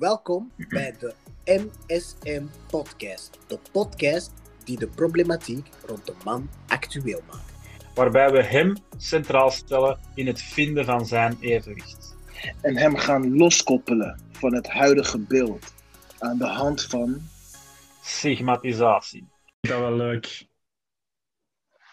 Welkom bij de MSM Podcast. De podcast die de problematiek rond de man actueel maakt. Waarbij we hem centraal stellen in het vinden van zijn evenwicht. En hem gaan loskoppelen van het huidige beeld aan de hand van. Stigmatisatie. Dat wel leuk.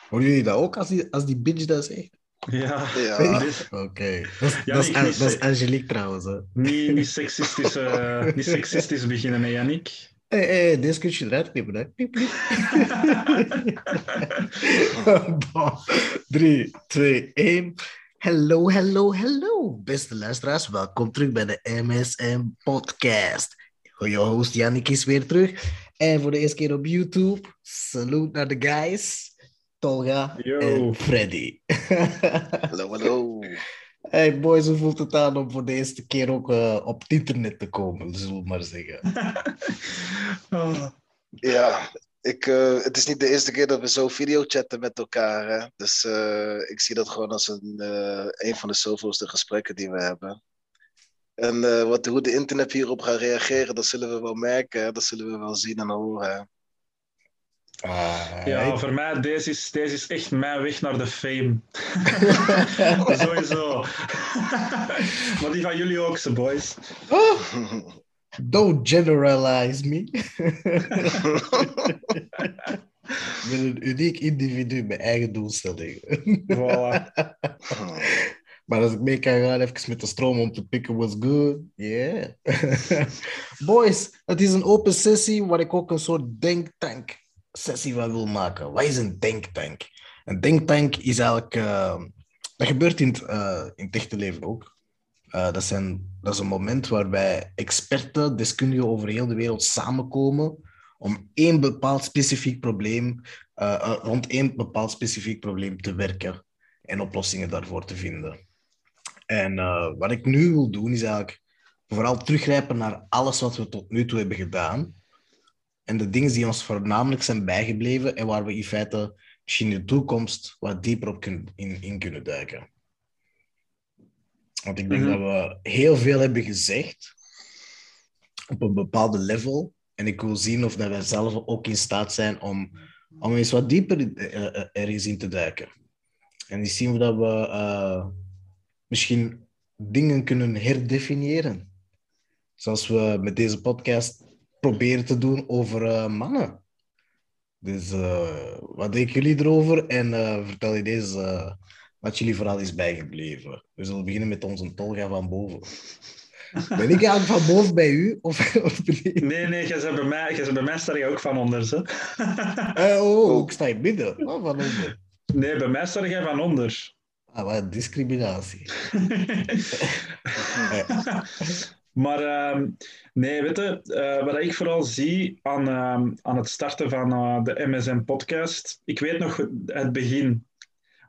Horen jullie dat ook als die, als die bitch dat zegt? Ja. Ja. Oké. Dat, Ja, dat, is, dat. Angelique trouwens. Hè. Niet, niet, seksistisch, eh, niet seksistisch beginnen, hè, Yannick. Hé, hey, hey, deze kun je eruit knippen. Hè. Piep, piep. Bon. Drie, twee, één. Hallo, hallo, hallo. Beste luisteraars, welkom terug bij de MSM Podcast. Je host Yannick is weer terug. En voor de eerste keer op YouTube, salute naar de guys. Tolga Yo. en Freddy. Hallo, hallo. Hey boys, hoe voelt het aan om voor de eerste keer ook eh, op het internet te komen, zullen we maar zeggen? Oh, Ja, ik, eh, het is niet de eerste keer dat we zo videochatten met elkaar. Hè? Dus eh, ik zie dat gewoon als een, eh, een van de zoveelste gesprekken die we hebben. En eh, wat, hoe de internet hierop gaat reageren, dat zullen we wel merken. Hè? Dat zullen we wel zien en horen. Ah, ja, voor mij, deze is, deze is echt mijn weg naar de fame. Sowieso. maar die van jullie ook, ze boys. Don't generalize me. ik ben een uniek individu met eigen doelstellingen. Voilà. maar als ik mee kan gaan, even met de stroom om te pikken what's good. Yeah. Boys, het is een open sessie waar ik ook een soort denktank sessie van wil maken. Wat is een denktank? Een denktank is eigenlijk... eh, dat gebeurt in het, eh, in het echte leven ook. Eh, dat, zijn, dat is een moment waarbij experten, deskundigen over heel de wereld samenkomen om één bepaald specifiek probleem, eh, rond één bepaald specifiek probleem te werken en oplossingen daarvoor te vinden. En wat ik nu wil doen, is eigenlijk vooral teruggrijpen naar alles wat we tot nu toe hebben gedaan. En de dingen die ons voornamelijk zijn bijgebleven en waar we in feite misschien in de toekomst wat dieper op kun- in, in kunnen duiken. Want ik denk Mhm. dat we heel veel hebben gezegd op een bepaalde level. En ik wil zien of dat wij zelf ook in staat zijn om, om eens wat dieper eh, eh, ergens in te duiken. En eens zien of dat we eh, misschien dingen kunnen herdefiniëren. Zoals we met deze podcast proberen te doen over eh, mannen. Dus eh, wat denken jullie erover? En eh, vertel je deze wat jullie vooral is bijgebleven. We zullen beginnen met onze tolga van boven. Ben ik eigenlijk van boven bij u? Of, Nee, nee, jij bent bij mij, jij bent bij mij sta je ook van onder. Hè? Eh, oh, ik sta in het midden. Oh, van onder. Nee, bij mij sta jij van onder. Ah, wat discriminatie. maar ehm, nee, weet eh, wat ik vooral zie aan, ehm, aan het starten van eh, de MSN-podcast, ik weet nog het begin,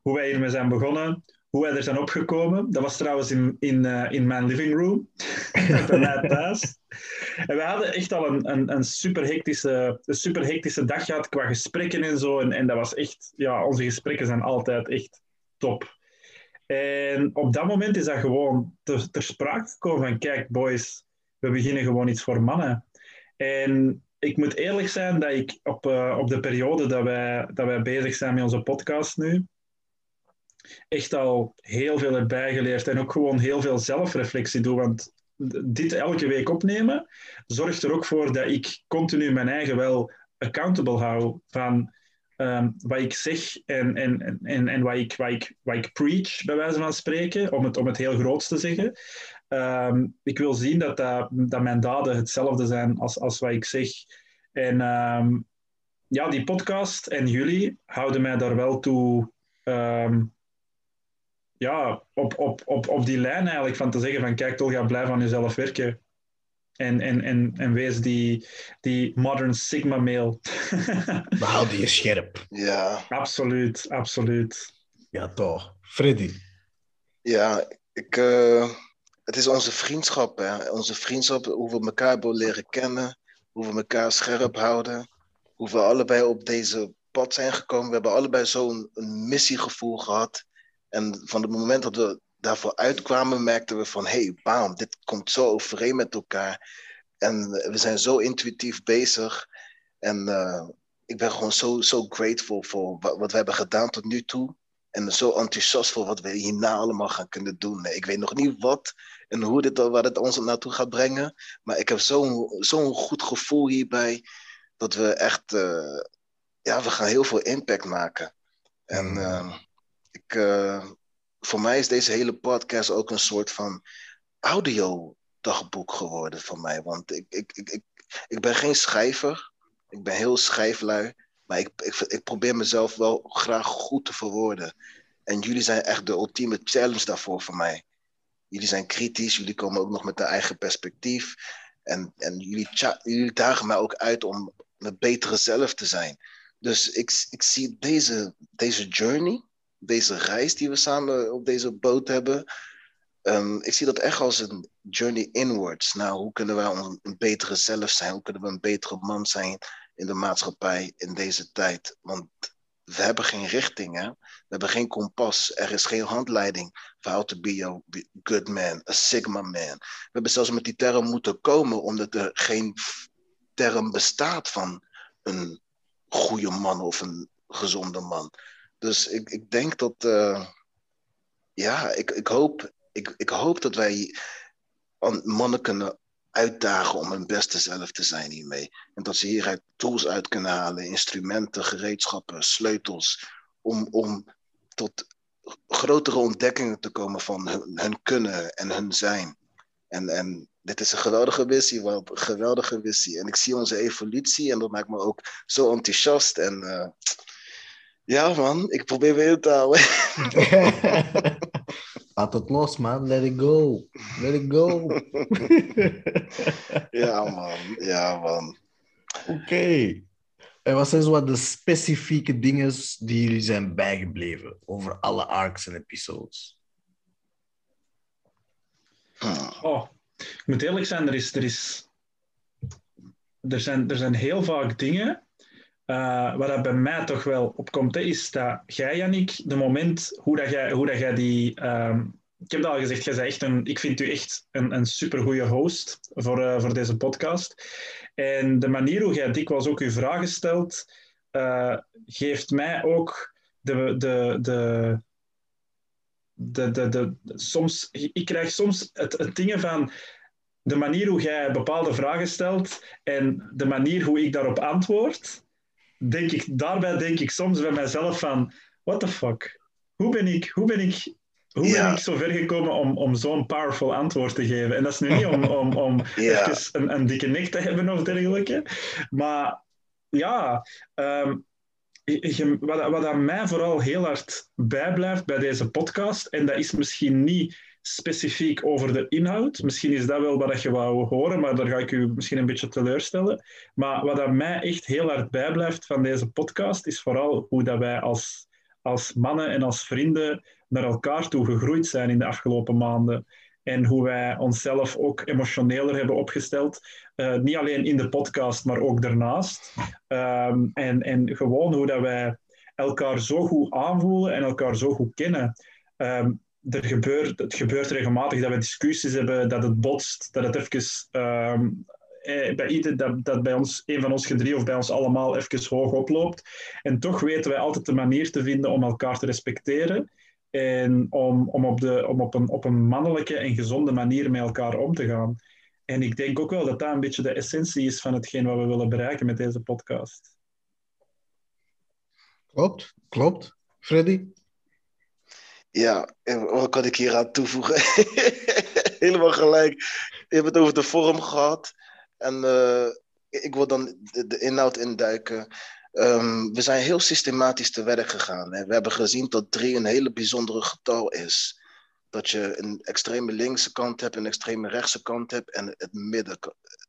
hoe wij hiermee zijn begonnen, hoe wij er zijn opgekomen. Dat was trouwens in, in, eh, in mijn living room, bij mij thuis. En we hadden echt al een, een, een, super hectische, een super hectische dag gehad qua gesprekken en zo. En, en dat was echt, ja, onze gesprekken zijn altijd echt top. En op dat moment is dat gewoon ter, ter sprake gekomen van, kijk boys, we beginnen gewoon iets voor mannen. En ik moet eerlijk zijn dat ik op, eh, op de periode dat wij, dat wij bezig zijn met onze podcast nu, echt al heel veel heb bijgeleerd en ook gewoon heel veel zelfreflectie doe. Want dit elke week opnemen zorgt er ook voor dat ik continu mijn eigen wel accountable hou van ehm, wat ik zeg en, en, en, en wat, ik, wat, ik, ik preach, bij wijze van spreken, om het, om het heel groot te zeggen. Ehm, ik wil zien dat, dat, mijn daden hetzelfde zijn als, als wat ik zeg. En ehm, ja, die podcast en jullie houden mij daar wel toe ja, op, op, op, op die lijn eigenlijk van te zeggen van kijk, toch ga blijf aan jezelf werken. En, en, en, en wees die, die modern sigma male. We houden je scherp. Ja, absoluut, absoluut. Ja, toch. Freddy. ja ik, eh, het is onze vriendschap. Hè? Onze vriendschap, hoe we elkaar leren kennen, hoe we elkaar scherp houden, hoe we allebei op deze pad zijn gekomen. We hebben allebei zo'n een missiegevoel gehad. En van het moment dat we daarvoor uitkwamen, merkten we van, hey, bam, dit komt zo overeen met elkaar. En we zijn zo intuïtief bezig. En eh, ik ben gewoon zo, zo grateful voor wat, wat we hebben gedaan tot nu toe. En zo enthousiast voor wat we hierna allemaal gaan kunnen doen. Ik weet nog niet wat en hoe dit, waar het ons naartoe gaat brengen. Maar ik heb zo'n zo'n goed gevoel hierbij. Dat we echt, uh, ja, we gaan heel veel impact maken. En uh, ik, uh, voor mij is deze hele podcast ook een soort van audiodagboek geworden voor mij. Want ik, ik, ik, ik, ik ben geen schrijver. Ik ben heel schrijflui. Maar ik, ik, ik probeer mezelf wel graag goed te verwoorden. En jullie zijn echt de ultieme challenge daarvoor voor mij. Jullie zijn kritisch, jullie komen ook nog met een eigen perspectief. En, en jullie, jullie dagen mij ook uit om een betere zelf te zijn. Dus ik, ik zie deze, deze journey, deze reis die we samen op deze boot hebben. Um, ik zie dat echt als een journey inwards. Nou, hoe kunnen wij een, een betere zelf zijn? Hoe kunnen we een betere man zijn in de maatschappij in deze tijd? Want we hebben geen richting, hè? we hebben geen kompas. Er is geen handleiding voor how to be a good man, a sigma man. We hebben zelfs met die term moeten komen, omdat er geen term bestaat van een goede man of een gezonde man. Dus ik, ik denk dat, uh, ja, ik, ik, hoop, ik, ik hoop dat wij mannen kunnen uitdagen om hun beste zelf te zijn hiermee. En dat ze hieruit tools uit kunnen halen, instrumenten, gereedschappen, sleutels, om, om tot grotere ontdekkingen te komen van hun, hun kunnen en hun zijn. En, en dit is een geweldige wat een geweldige missie. En ik zie onze evolutie en dat maakt me ook zo enthousiast. En uh, ja man, ik probeer weer te houden. Laat het los, man. Let it go. Let it go. ja, man. Ja, man. Oké. Okay. En wat zijn zo wat de specifieke dingen die jullie zijn bijgebleven over alle arcs en episodes? Hmm. Oh, ik moet eerlijk zijn, er, is, er, is, er, zijn, er zijn heel vaak dingen uh, wat dat bij mij toch wel opkomt, hè, is dat jij, Jannik, de moment hoe, dat jij, hoe dat jij die. Uh, ik heb het al gezegd, jij bent echt een, ik vind u echt een, een supergoeie host voor, uh, voor deze podcast. En de manier hoe jij dikwijls ook uw vragen stelt, uh, geeft mij ook de, de, de, de, de, de, soms, ik krijg soms het, het dingen van de manier hoe jij bepaalde vragen stelt en de manier hoe ik daarop antwoord denk ik, daarbij denk ik soms bij mijzelf van, what the fuck? Hoe ben ik, hoe ben ik, hoe ben ik zo ver gekomen om, om zo'n powerful antwoord te geven? En dat is nu niet om, om, om ja. even een, een, dikke nek te hebben of dergelijke. Maar ja, um, wat, wat aan mij vooral heel hard bijblijft bij deze podcast, en dat is misschien niet specifiek over de inhoud. Misschien is dat wel wat je wou horen, maar daar ga ik u misschien een beetje teleurstellen. Maar wat aan mij echt heel hard bijblijft van deze podcast, is vooral hoe dat wij als, als mannen en als vrienden naar elkaar toe gegroeid zijn in de afgelopen maanden. En hoe wij onszelf ook emotioneler hebben opgesteld. Uh, niet alleen in de podcast, maar ook daarnaast. Um, en, en gewoon hoe dat wij elkaar zo goed aanvoelen en elkaar zo goed kennen. Um, er gebeurt, het gebeurt regelmatig dat we discussies hebben, dat het botst, dat het even um, bij ieder, dat, dat bij ons, een van ons gedrie of bij ons allemaal even hoog oploopt. En toch weten wij altijd de manier te vinden om elkaar te respecteren en om, om, op, de, om op, een, op een mannelijke en gezonde manier met elkaar om te gaan. En ik denk ook wel dat dat een beetje de essentie is van hetgeen wat we willen bereiken met deze podcast. Klopt, klopt. Freddy? Ja, wat kan ik hier aan toevoegen? Helemaal gelijk. Je hebt het over de vorm gehad. En uh, ik wil dan de, inhoud induiken. Um, we zijn heel systematisch te werk gegaan. We hebben gezien dat drie een hele bijzondere getal is. Dat je een extreme linkse kant hebt, een extreme rechtse kant hebt en het midden.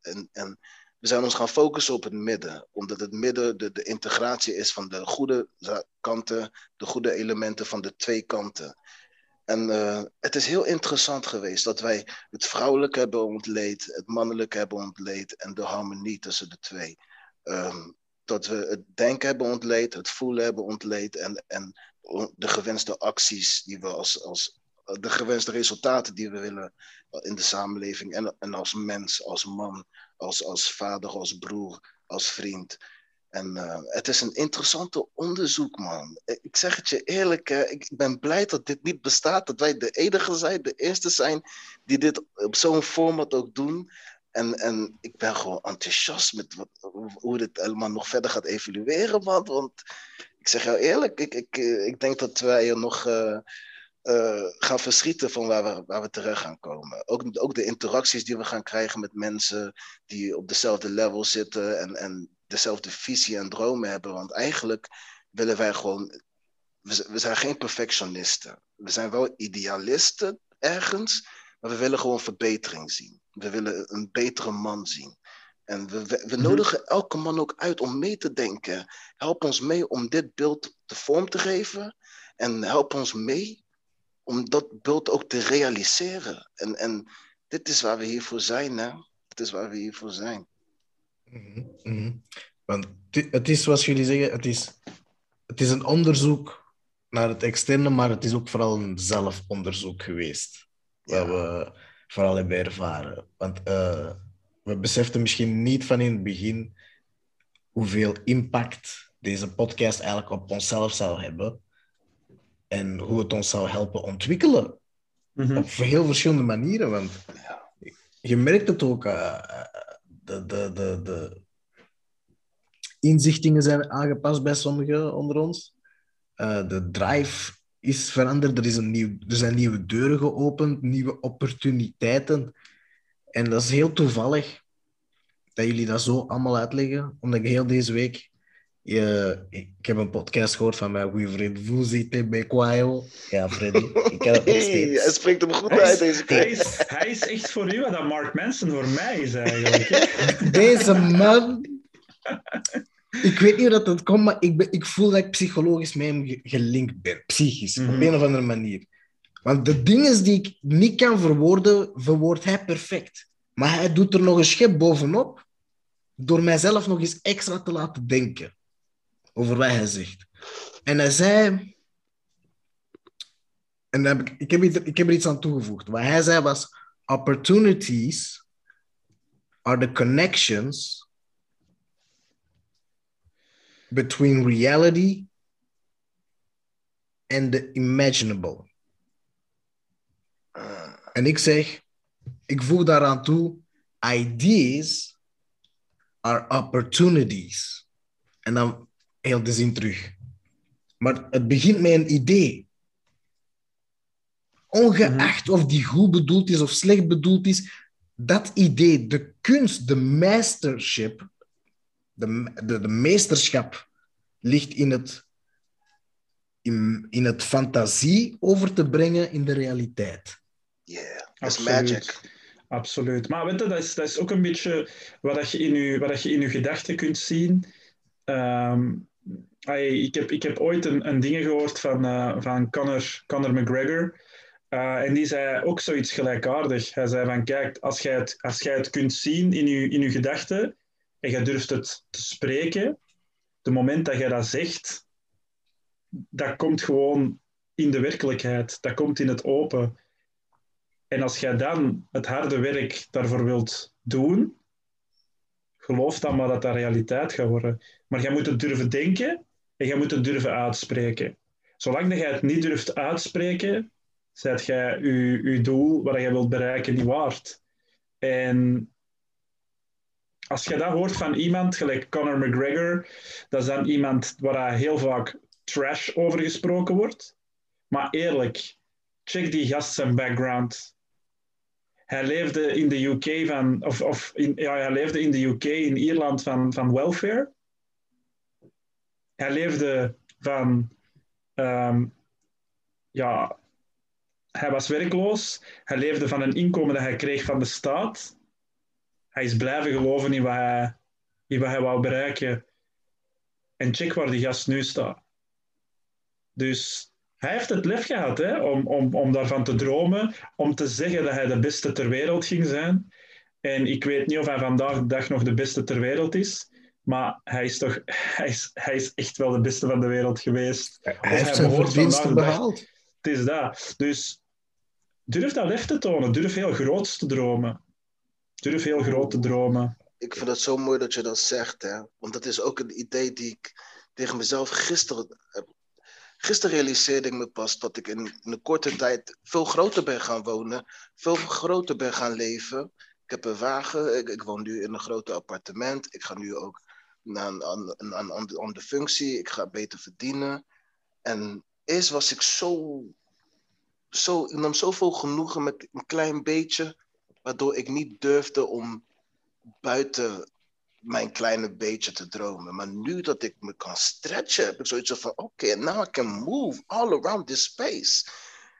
En, en we zijn ons gaan focussen op het midden, omdat het midden de, integratie is van de goede kanten, de goede elementen van de twee kanten. En uh, het is heel interessant geweest dat wij het vrouwelijke hebben ontleed, het mannelijke hebben ontleed en de harmonie tussen de twee. Um, dat we het denken hebben ontleed, het voelen hebben ontleed en, en de gewenste acties die we als, als de gewenste resultaten die we willen in de samenleving. En, en als mens, als man, als, als vader, als broer, als vriend. En uh, het is een interessante onderzoek, man. Ik zeg het je eerlijk, hè, ik ben blij dat dit niet bestaat. Dat wij de enige zijn, de eerste zijn die dit op zo'n format ook doen. En, en ik ben gewoon enthousiast met hoe dit allemaal nog verder gaat evolueren, man. Want ik zeg jou eerlijk, ik, ik, ik denk dat wij er nog uh, gaan verschieten van waar we, waar we terecht gaan komen. Ook, ook de interacties die we gaan krijgen met mensen die op dezelfde level zitten en, en dezelfde visie en dromen hebben. Want eigenlijk willen wij gewoon. We, we zijn geen perfectionisten. We zijn wel idealisten ergens, maar we willen gewoon verbetering zien. We willen een betere man zien. En we, we, we nodigen elke man ook uit om mee te denken. Help ons mee om dit beeld de vorm te geven. En help ons mee om dat beeld ook te realiseren. En, en dit is waar we hiervoor zijn, hè? Dit is waar we hiervoor zijn. Mm -hmm. Want het is, zoals jullie zeggen, het is, het is een onderzoek naar het externe, maar het is ook vooral een zelfonderzoek geweest. Ja. Wat we vooral hebben ervaren. Want uh, we beseften misschien niet van in het begin hoeveel impact deze podcast eigenlijk op onszelf zou hebben. En hoe het ons zou helpen ontwikkelen. Mm -hmm. Op heel verschillende manieren. Want je merkt het ook. Uh, de, de, de, de inzichtingen zijn aangepast bij sommigen onder ons. Uh, de drive is veranderd. Er, is een nieuw, er zijn nieuwe deuren geopend, nieuwe opportuniteiten. En dat is heel toevallig dat jullie dat zo allemaal uitleggen, omdat ik heel deze week. Je, ik heb een podcast gehoord van mijn goede vriend Vuzite Bekwayo. Ja, Freddy. Ik ken het nog steeds. hij spreekt hem goed uit deze keer. Hij is, hij is echt voor u wat dat Mark Manson voor mij is eigenlijk. Deze man. Ik weet niet hoe dat, dat komt, maar ik, ben, ik voel dat ik psychologisch met hem gelinkt ben. Psychisch, mm -hmm. op een of andere manier. Want de dingen die ik niet kan verwoorden, verwoordt hij perfect. Maar hij doet er nog een schep bovenop, door mijzelf nog eens extra te laten denken over wat hij zegt. En hij zei... En heb ik, ik, heb, ik heb er iets aan toegevoegd. Wat hij zei was... Opportunities are the connections between reality and the imaginable. En ik zeg, ik voeg daaraan toe, ideas are opportunities. En dan heel de zin terug. Maar het begint met een idee. Ongeacht of die goed bedoeld is of slecht bedoeld is, dat idee, de kunst, de mastership, de, de, de meesterschap ligt in het, in, in het fantasie over te brengen in de realiteit. Yeah, that's magic. Absoluut. Maar weet je, dat is, dat is ook een beetje wat, dat je, in je, wat dat je in je gedachten kunt zien. Um, ik, heb, ik heb ooit een, een ding gehoord van, uh, van Conor, McGregor. Uh, en die zei ook zoiets gelijkaardig. Hij zei van, kijk, als jij het, als jij het kunt zien in je, in je gedachten en je durft het te spreken, de moment dat jij dat zegt, dat komt gewoon in de werkelijkheid. Dat komt in het open. En als jij dan het harde werk daarvoor wilt doen, geloof dan maar dat dat realiteit gaat worden. Maar jij moet het durven denken en jij moet het durven uitspreken. Zolang dat jij het niet durft uitspreken, zet jij je, je doel wat je wilt bereiken niet waard. En als je dat hoort van iemand, gelijk Conor McGregor, dat is dan iemand waar heel vaak trash over gesproken wordt. Maar eerlijk, check die gast zijn background. Hij leefde in de UK van, of, of in, ja, hij leefde in de UK, in Ierland van, van welfare. Hij leefde van, um, ja, hij was werkloos. Hij leefde van een inkomen dat hij kreeg van de staat. Hij is blijven geloven in wat hij, in wat hij wou bereiken. En check waar die gast nu staat. Dus hij heeft het lef gehad hè, om, om, om daarvan te dromen, om te zeggen dat hij de beste ter wereld ging zijn. En ik weet niet of hij vandaag dag nog de beste ter wereld is, maar hij is toch hij is, hij is echt wel de beste van de wereld geweest. Hij heeft zijn verdiensten behaald. Het is dat. Dus durf dat lef te tonen. Durf heel groot te dromen. Durf heel groot te dromen. Ik vind het zo mooi dat je dat zegt, hè. Want dat is ook een idee die ik tegen mezelf gisteren heb. Gisteren realiseerde ik me pas dat ik in, in een korte tijd veel groter ben gaan wonen. Veel groter ben gaan leven. Ik heb een wagen. Ik, ik woon nu in een groot appartement. Ik ga nu ook naar een, een, een andere functie. Ik ga beter verdienen. En eerst was ik zo, zo, ik nam zoveel genoegen met een klein beetje, waardoor ik niet durfde om buiten mijn kleine beetje te dromen. Maar nu dat ik me kan stretchen, heb ik zoiets van, oké, now I can move all around this space.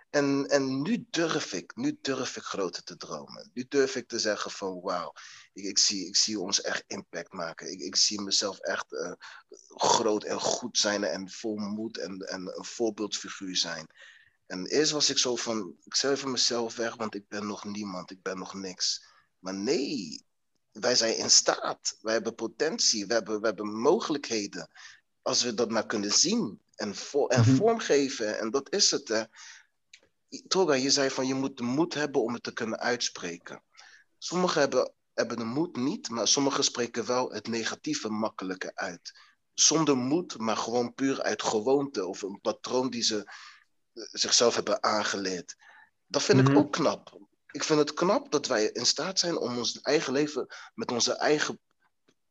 En, en nu durf ik, nu durf ik groter te dromen. Nu durf ik te zeggen van, wauw, ik, ik, zie, ik zie ons echt impact maken. Ik, ik zie mezelf echt uh, groot en goed zijn en vol moed en, en een voorbeeldfiguur zijn. En eerst was ik zo van, ik zei van mezelf weg, want ik ben nog niemand, ik ben nog niks. Maar nee, wij zijn in staat. Wij hebben potentie, we hebben, we hebben mogelijkheden. Als we dat maar kunnen zien en, vo en -hmm. vormgeven. En dat is het. Hè. Toga, je zei van je moet de moed hebben om het te kunnen uitspreken. Sommigen hebben, hebben de moed niet, maar sommigen spreken wel het negatieve makkelijker uit. Zonder moed, maar gewoon puur uit gewoonte of een patroon die ze zichzelf hebben aangeleerd. Dat vind mm -hmm. ik ook knap. Ik vind het knap dat wij in staat zijn om ons eigen leven met onze eigen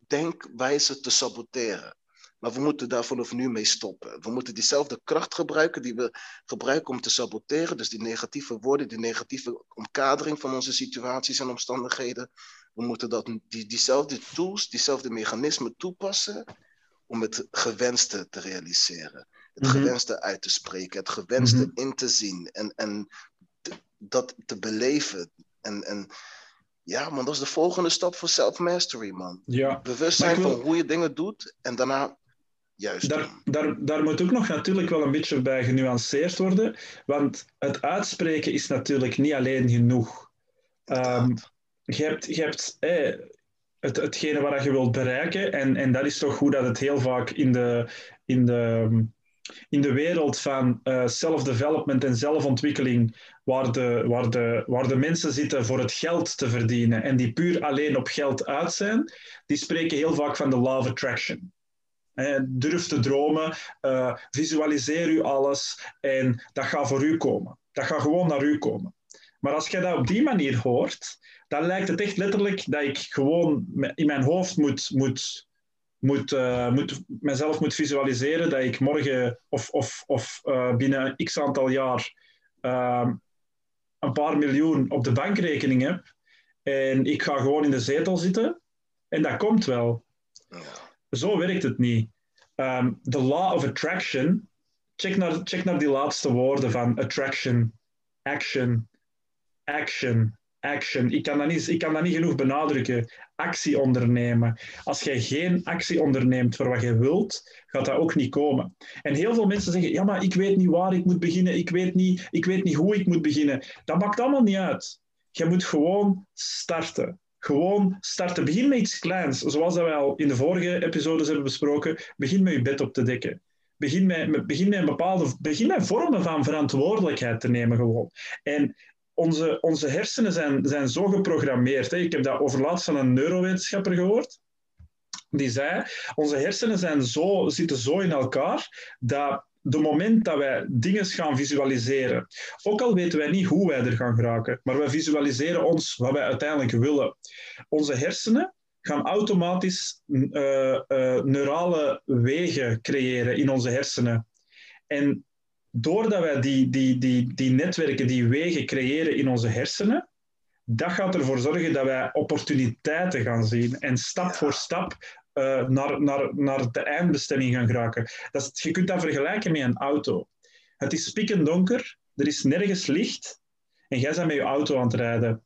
denkwijze te saboteren. Maar we moeten daar vanaf nu mee stoppen. We moeten diezelfde kracht gebruiken die we gebruiken om te saboteren. Dus die negatieve woorden, die negatieve omkadering van onze situaties en omstandigheden. We moeten dat, die, diezelfde tools, diezelfde mechanismen toepassen om het gewenste te realiseren. Het mm -hmm. gewenste uit te spreken, het gewenste mm -hmm. in te zien en, en dat te beleven. En, en ja, man, dat is de volgende stap voor self-mastery, man. Ja. Bewustzijn wil... van hoe je dingen doet en daarna juist. Daar, daar, daar moet ook nog natuurlijk wel een beetje bij genuanceerd worden, want het uitspreken is natuurlijk niet alleen genoeg. Um, je hebt, je hebt eh, het, hetgene wat je wilt bereiken, en, en dat is toch goed dat het heel vaak in de, in de, in de wereld van uh, self-development en zelfontwikkeling, waar de, waar, de, waar de mensen zitten voor het geld te verdienen en die puur alleen op geld uit zijn, die spreken heel vaak van de law of attraction. Eh, durf te dromen, uh, visualiseer u alles en dat gaat voor u komen. Dat gaat gewoon naar u komen. Maar als je dat op die manier hoort, dan lijkt het echt letterlijk dat ik gewoon in mijn hoofd moet, moet, moet, uh, moet, mezelf moet visualiseren dat ik morgen of, of, of uh, binnen x aantal jaar uh, een paar miljoen op de bankrekening heb. En ik ga gewoon in de zetel zitten. En dat komt wel. Zo werkt het niet. Um, law of attraction. Check naar, check naar die laatste woorden van attraction, action, action, action. Ik kan, dat niet, ik kan dat niet genoeg benadrukken. Actie ondernemen. Als jij geen actie onderneemt voor wat je wilt, gaat dat ook niet komen. En heel veel mensen zeggen, ja, maar ik weet niet waar ik moet beginnen. Ik weet niet, ik weet niet hoe ik moet beginnen. Dat maakt allemaal niet uit. Je moet gewoon starten. Gewoon starten. Begin met iets kleins. Zoals dat al in de vorige episodes hebben besproken. Begin met je bed op te dekken. Begin met, begin met bepaalde begin met vormen van verantwoordelijkheid te nemen gewoon. En onze, onze hersenen zijn, zijn zo geprogrammeerd. Hè. Ik heb dat overlaatst van een neurowetenschapper gehoord. Die zei, onze hersenen zijn zo, zitten zo in elkaar dat de moment dat wij dingen gaan visualiseren, ook al weten wij niet hoe wij er gaan geraken, maar wij visualiseren ons wat wij uiteindelijk willen. Onze hersenen gaan automatisch uh, uh, neurale wegen creëren in onze hersenen. En doordat wij die, die, die, die netwerken, die wegen creëren in onze hersenen, dat gaat ervoor zorgen dat wij opportuniteiten gaan zien en stap voor stap uh, naar, naar, naar de eindbestemming gaan geraken. Dat je kunt dat vergelijken met een auto. Het is spikkend donker, er is nergens licht en jij bent met je auto aan het rijden.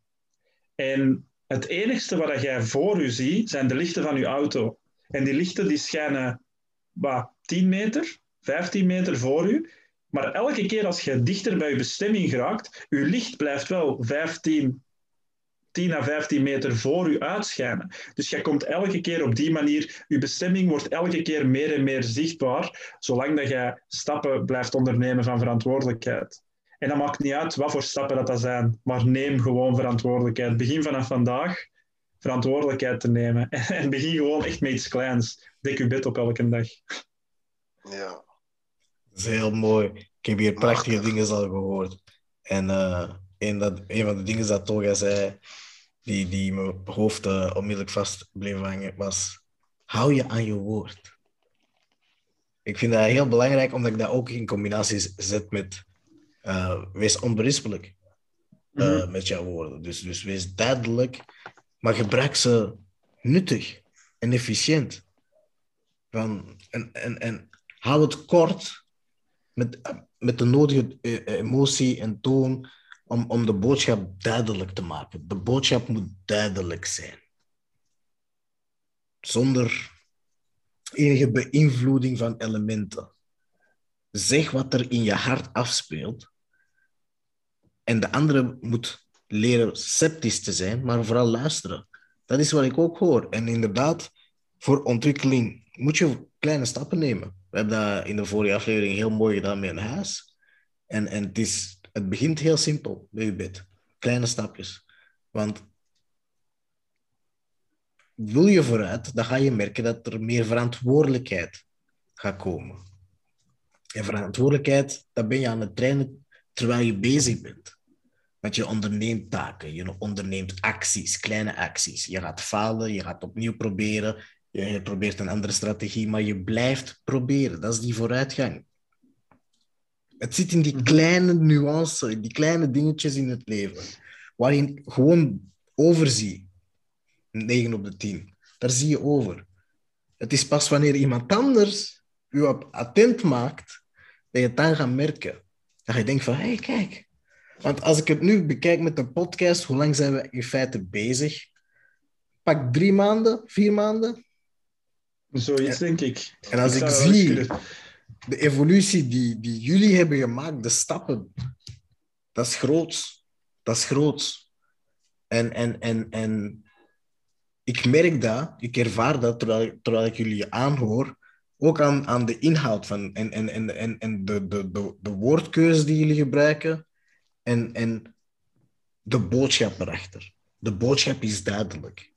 En het enigste wat jij voor je ziet, zijn de lichten van je auto. En die lichten die schijnen wat, 10 meter, 15 meter voor u. Maar elke keer als je dichter bij je bestemming geraakt, je licht blijft wel 15, 10 à 15 meter voor u uitschijnen. Dus je komt elke keer op die manier, je bestemming wordt elke keer meer en meer zichtbaar, zolang dat jij stappen blijft ondernemen van verantwoordelijkheid. En dat maakt niet uit wat voor stappen dat, dat zijn, maar neem gewoon verantwoordelijkheid. Begin vanaf vandaag verantwoordelijkheid te nemen. En begin gewoon echt met iets kleins. Dek je bed op elke dag. Ja. Dat is heel mooi. Ik heb hier prachtige Machtig. dingen al gehoord. En eh, een, dat, een van de dingen dat Toga zei, die, die mijn hoofd eh, onmiddellijk vast bleef hangen, was: hou je aan je woord. Ik vind dat heel belangrijk, omdat ik dat ook in combinatie zet met eh, wees onberispelijk eh, Mhm. met jouw woorden. Dus, dus wees duidelijk, maar gebruik ze nuttig en efficiënt. Van, en, en, en hou het kort met, met de nodige emotie en toon om, om de boodschap duidelijk te maken. De boodschap moet duidelijk zijn. Zonder enige beïnvloeding van elementen. Zeg wat er in je hart afspeelt. En de andere moet leren sceptisch te zijn, maar vooral luisteren. Dat is wat ik ook hoor. En inderdaad, voor ontwikkeling moet je kleine stappen nemen. We hebben dat in de vorige aflevering heel mooi gedaan met een huis. En, en het, is, het begint heel simpel bij je bed. Kleine stapjes. Want wil je vooruit, dan ga je merken dat er meer verantwoordelijkheid gaat komen. En verantwoordelijkheid, dat ben je aan het trainen terwijl je bezig bent. Want je onderneemt taken, je onderneemt acties, kleine acties. Je gaat falen, je gaat opnieuw proberen, je probeert een andere strategie, maar je blijft proberen. Dat is die vooruitgang. Het zit in die kleine nuances, in die kleine dingetjes in het leven, waar je gewoon overzie. 9 op de 10. Daar zie je over. Het is pas wanneer iemand anders je op attent maakt, dat je het dan gaat merken. Dat je denkt van, hé, hey, kijk. Want als ik het nu bekijk met de podcast, hoe lang zijn we in feite bezig? Pak drie maanden, vier maanden. Zoiets, denk ik. En als ik, zie kunnen- de evolutie die, die jullie hebben gemaakt, de stappen, dat is groots. Dat is groots. En, en, en, en ik merk dat, ik ervaar dat terwijl, ik- terwijl ik jullie aanhoor, ook aan, aan de inhoud van, en, en, en, en, en de, de, de, de woordkeuze die jullie gebruiken en, en de boodschap erachter. De boodschap is duidelijk.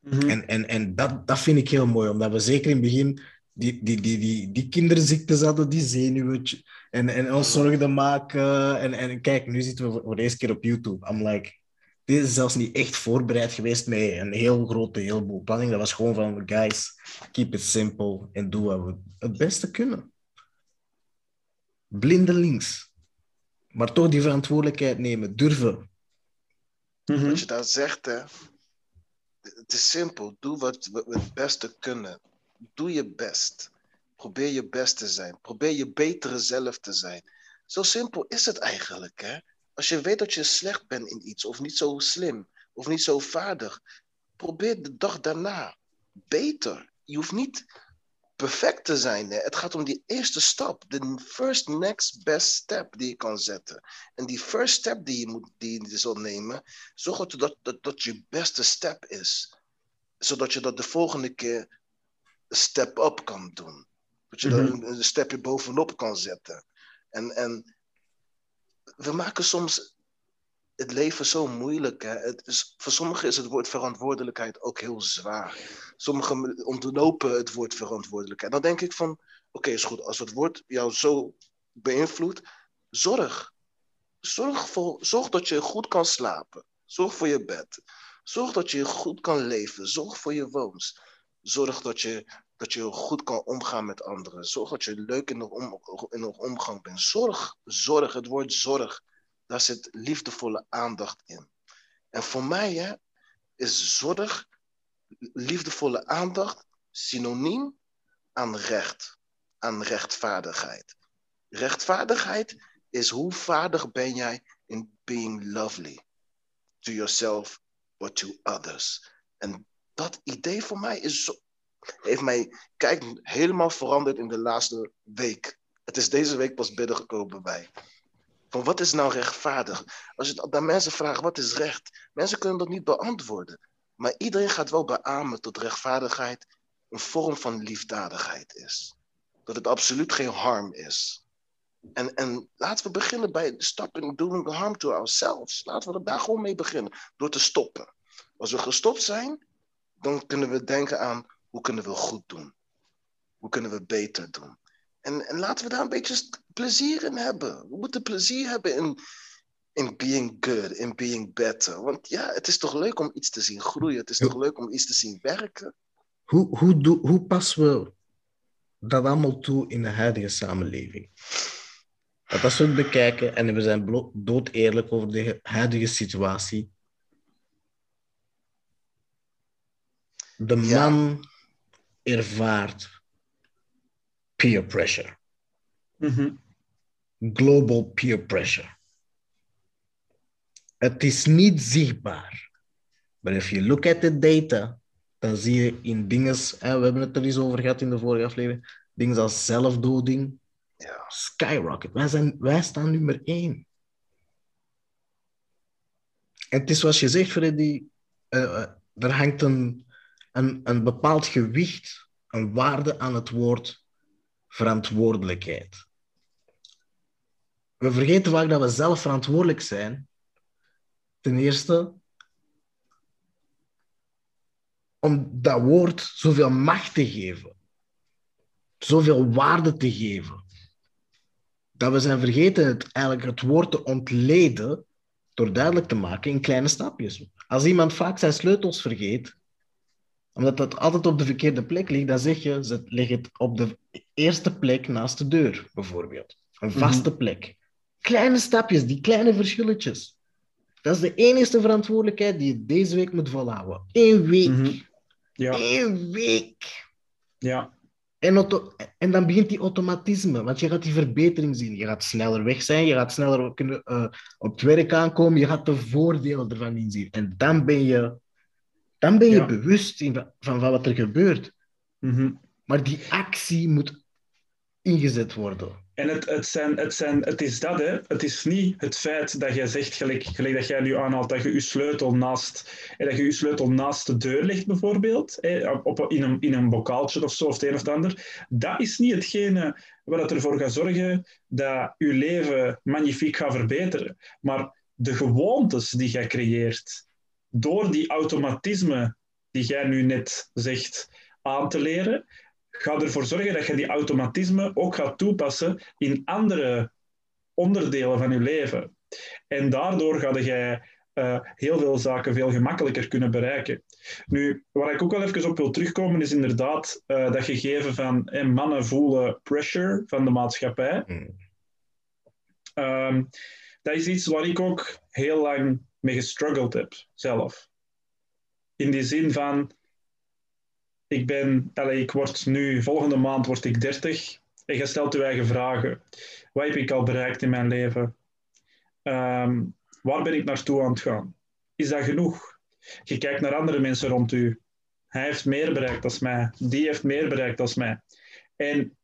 Mhm. En, en, en dat, dat vind ik heel mooi, omdat we zeker in het begin die, die, die, die, die kinderziektes hadden, die zenuwen, en, en ons zorgen maken. En, en kijk, nu zitten we voor, voor de eerste keer op YouTube. I'm like, dit is zelfs niet echt voorbereid geweest met een heel grote heleboel planning. Dat was gewoon van, guys, keep it simple en doe wat we het beste kunnen. Blindelings. Maar toch die verantwoordelijkheid nemen, durven. Mhm. Wat je daar zegt, hè. Het is simpel. Doe wat we het beste kunnen. Doe je best. Probeer je best te zijn. Probeer je betere zelf te zijn. Zo simpel is het eigenlijk, hè. Als je weet dat je slecht bent in iets, of niet zo slim, of niet zo vaardig, probeer de dag daarna beter. Je hoeft niet perfect te zijn. Het gaat om die eerste stap, de first next best step die je kan zetten. En die first step die je, moet, die je zal nemen, zorg dat, dat, dat dat je beste step is. Zodat je dat de volgende keer een step up kan doen. Dat je Mhm. er een, een stapje bovenop kan zetten. En, en we maken soms het leven zo moeilijk. Hè? Het is, voor sommigen is het woord verantwoordelijkheid ook heel zwaar. Sommigen ontlopen het woord verantwoordelijkheid. Dan denk ik van, oké, is goed. Als het woord jou zo beïnvloedt, zorg. Zorg, voor, zorg dat je goed kan slapen. Zorg voor je bed. Zorg dat je goed kan leven. Zorg voor je woons. Zorg dat je, dat je goed kan omgaan met anderen. Zorg dat je leuk in de, in de omgang bent. Zorg, zorg, het woord zorg. Daar zit liefdevolle aandacht in. En voor mij hè, is zorg, liefdevolle aandacht, synoniem aan recht, aan rechtvaardigheid. Rechtvaardigheid is hoe vaardig ben jij in being lovely to yourself or to others. En dat idee voor mij is zo, heeft mij kijk, helemaal veranderd in de laatste week. Het is deze week pas binnengekomen bij. Van wat is nou rechtvaardig? Als je aan mensen vraagt wat is recht, mensen kunnen dat niet beantwoorden. Maar iedereen gaat wel beamen dat rechtvaardigheid een vorm van liefdadigheid is. Dat het absoluut geen harm is. En, en laten we beginnen bij stopping doing harm to ourselves. Laten we er daar gewoon mee beginnen, door te stoppen. Als we gestopt zijn, dan kunnen we denken aan hoe kunnen we goed doen? Hoe kunnen we beter doen? En, en laten we daar een beetje plezier in hebben. We moeten plezier hebben in, in being good, in being better. Want ja, het is toch leuk om iets te zien groeien. Het is toch leuk om iets te zien werken. Hoe, hoe, hoe passen we dat allemaal toe in de huidige samenleving? Want als we het bekijken en we zijn dood eerlijk over de huidige situatie. De Ja. Ervaart peer pressure, Mhm. global peer pressure. Het is niet zichtbaar. Maar if you look at the data, dan zie je in dingen, we hebben het er eens over gehad in de vorige aflevering, dingen als zelfdoding, Ja. skyrocket. Wij, zijn, wij staan nummer één. En het is zoals je zegt, Freddy, eh, eh, er hangt een, een, een bepaald gewicht, een waarde aan het woord verantwoordelijkheid. We vergeten vaak dat we zelf verantwoordelijk zijn. Ten eerste, om dat woord zoveel macht te geven, zoveel waarde te geven dat we zijn vergeten het, eigenlijk het woord te ontleden door duidelijk te maken in kleine stapjes. Als iemand vaak zijn sleutels vergeet, omdat dat altijd op de verkeerde plek ligt, dan zeg je, leg het op de eerste plek naast de deur, bijvoorbeeld. Een vaste plek. Kleine stapjes, die kleine verschilletjes. Dat is de enige verantwoordelijkheid die je deze week moet volhouden. Eén week. Mhm. Ja, Eén week. ja. En, en dan begint die automatisme, want je gaat die verbetering zien. Je gaat sneller weg zijn, je gaat sneller kunnen, eh, op het werk aankomen, je gaat de voordelen ervan inzien. En dan ben je, dan ben je Ja. bewust in, van, van wat er gebeurt. Mhm. Maar die actie moet ingezet worden. En het, het, zijn, het, zijn, het is dat, hè. Het is niet het feit dat jij zegt, gelijk, gelijk dat jij nu aanhaalt, dat je je sleutel naast, en dat je je sleutel naast de deur legt, bijvoorbeeld, hè, op, in, een, in een bokaaltje of zo, of het een of het ander. Dat is niet hetgene wat ervoor gaat zorgen dat je leven magnifiek gaat verbeteren. Maar de gewoontes die jij creëert, door die automatisme die jij nu net zegt aan te leren, ga ervoor zorgen dat je die automatisme ook gaat toepassen in andere onderdelen van je leven. En daardoor ga jij eh, heel veel zaken veel gemakkelijker kunnen bereiken. Nu, waar ik ook wel even op wil terugkomen, is inderdaad eh, dat gegeven van mannen voelen pressure van de maatschappij. Hmm. Ehm, dat is iets waar ik ook heel lang mee gestruggeld heb, zelf. In die zin van, ik ben, allez, ik word nu, volgende maand word ik 30 en je stelt je eigen vragen. Wat heb ik al bereikt in mijn leven? Ehm, waar ben ik naartoe aan het gaan? Is dat genoeg? Je kijkt naar andere mensen rond u. Hij heeft meer bereikt dan mij. Die heeft meer bereikt dan mij. En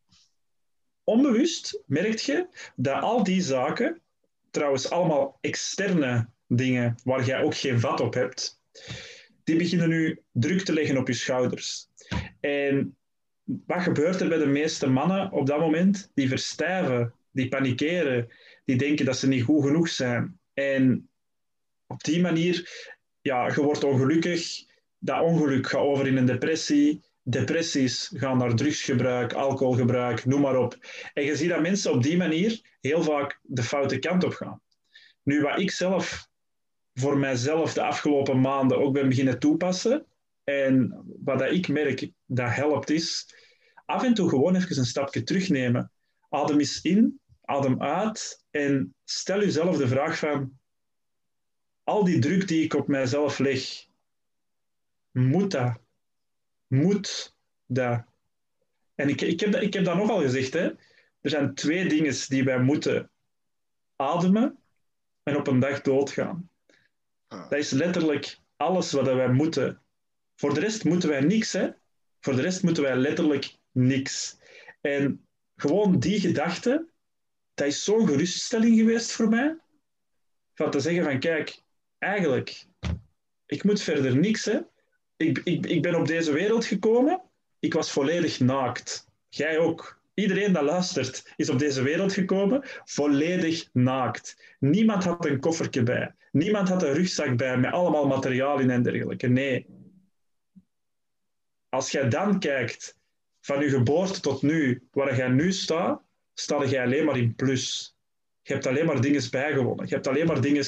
onbewust merk je dat al die zaken, trouwens allemaal externe dingen waar jij ook geen vat op hebt, die beginnen nu druk te leggen op je schouders. En wat gebeurt er bij de meeste mannen op dat moment? Die verstijven, die panikeren, die denken dat ze niet goed genoeg zijn. En op die manier, ja, je wordt ongelukkig. Dat ongeluk gaat over in een depressie. Depressies gaan naar drugsgebruik, alcoholgebruik, noem maar op. En je ziet dat mensen op die manier heel vaak de foute kant op gaan. Nu, wat ik zelf voor mijzelf de afgelopen maanden ook ben beginnen toepassen, en wat dat ik merk dat helpt, is af en toe gewoon even een stapje terugnemen. Adem eens in, adem uit en stel jezelf de vraag van al die druk die ik op mijzelf leg, moet dat? Moet dat? En ik, ik, heb, dat, ik heb dat nogal gezegd. Hè? Er zijn twee dingen die wij moeten ademen en op een dag doodgaan. Dat is letterlijk alles wat wij moeten. Voor de rest moeten wij niks. Hè? Voor de rest moeten wij letterlijk niks. En gewoon die gedachte, dat is zo'n geruststelling geweest voor mij. Van te zeggen van, kijk, eigenlijk, ik moet verder niks. Hè? Ik, ik, ik ben op deze wereld gekomen. Ik was volledig naakt. Jij ook. Iedereen dat luistert is op deze wereld gekomen volledig naakt. Niemand had een koffertje bij. Niemand had een rugzak bij met allemaal materiaal in en dergelijke. Nee. Als jij dan kijkt van je geboorte tot nu, waar jij nu staat, sta jij alleen maar in plus. Je hebt alleen maar dingen bijgewonnen. Je hebt alleen maar dingen,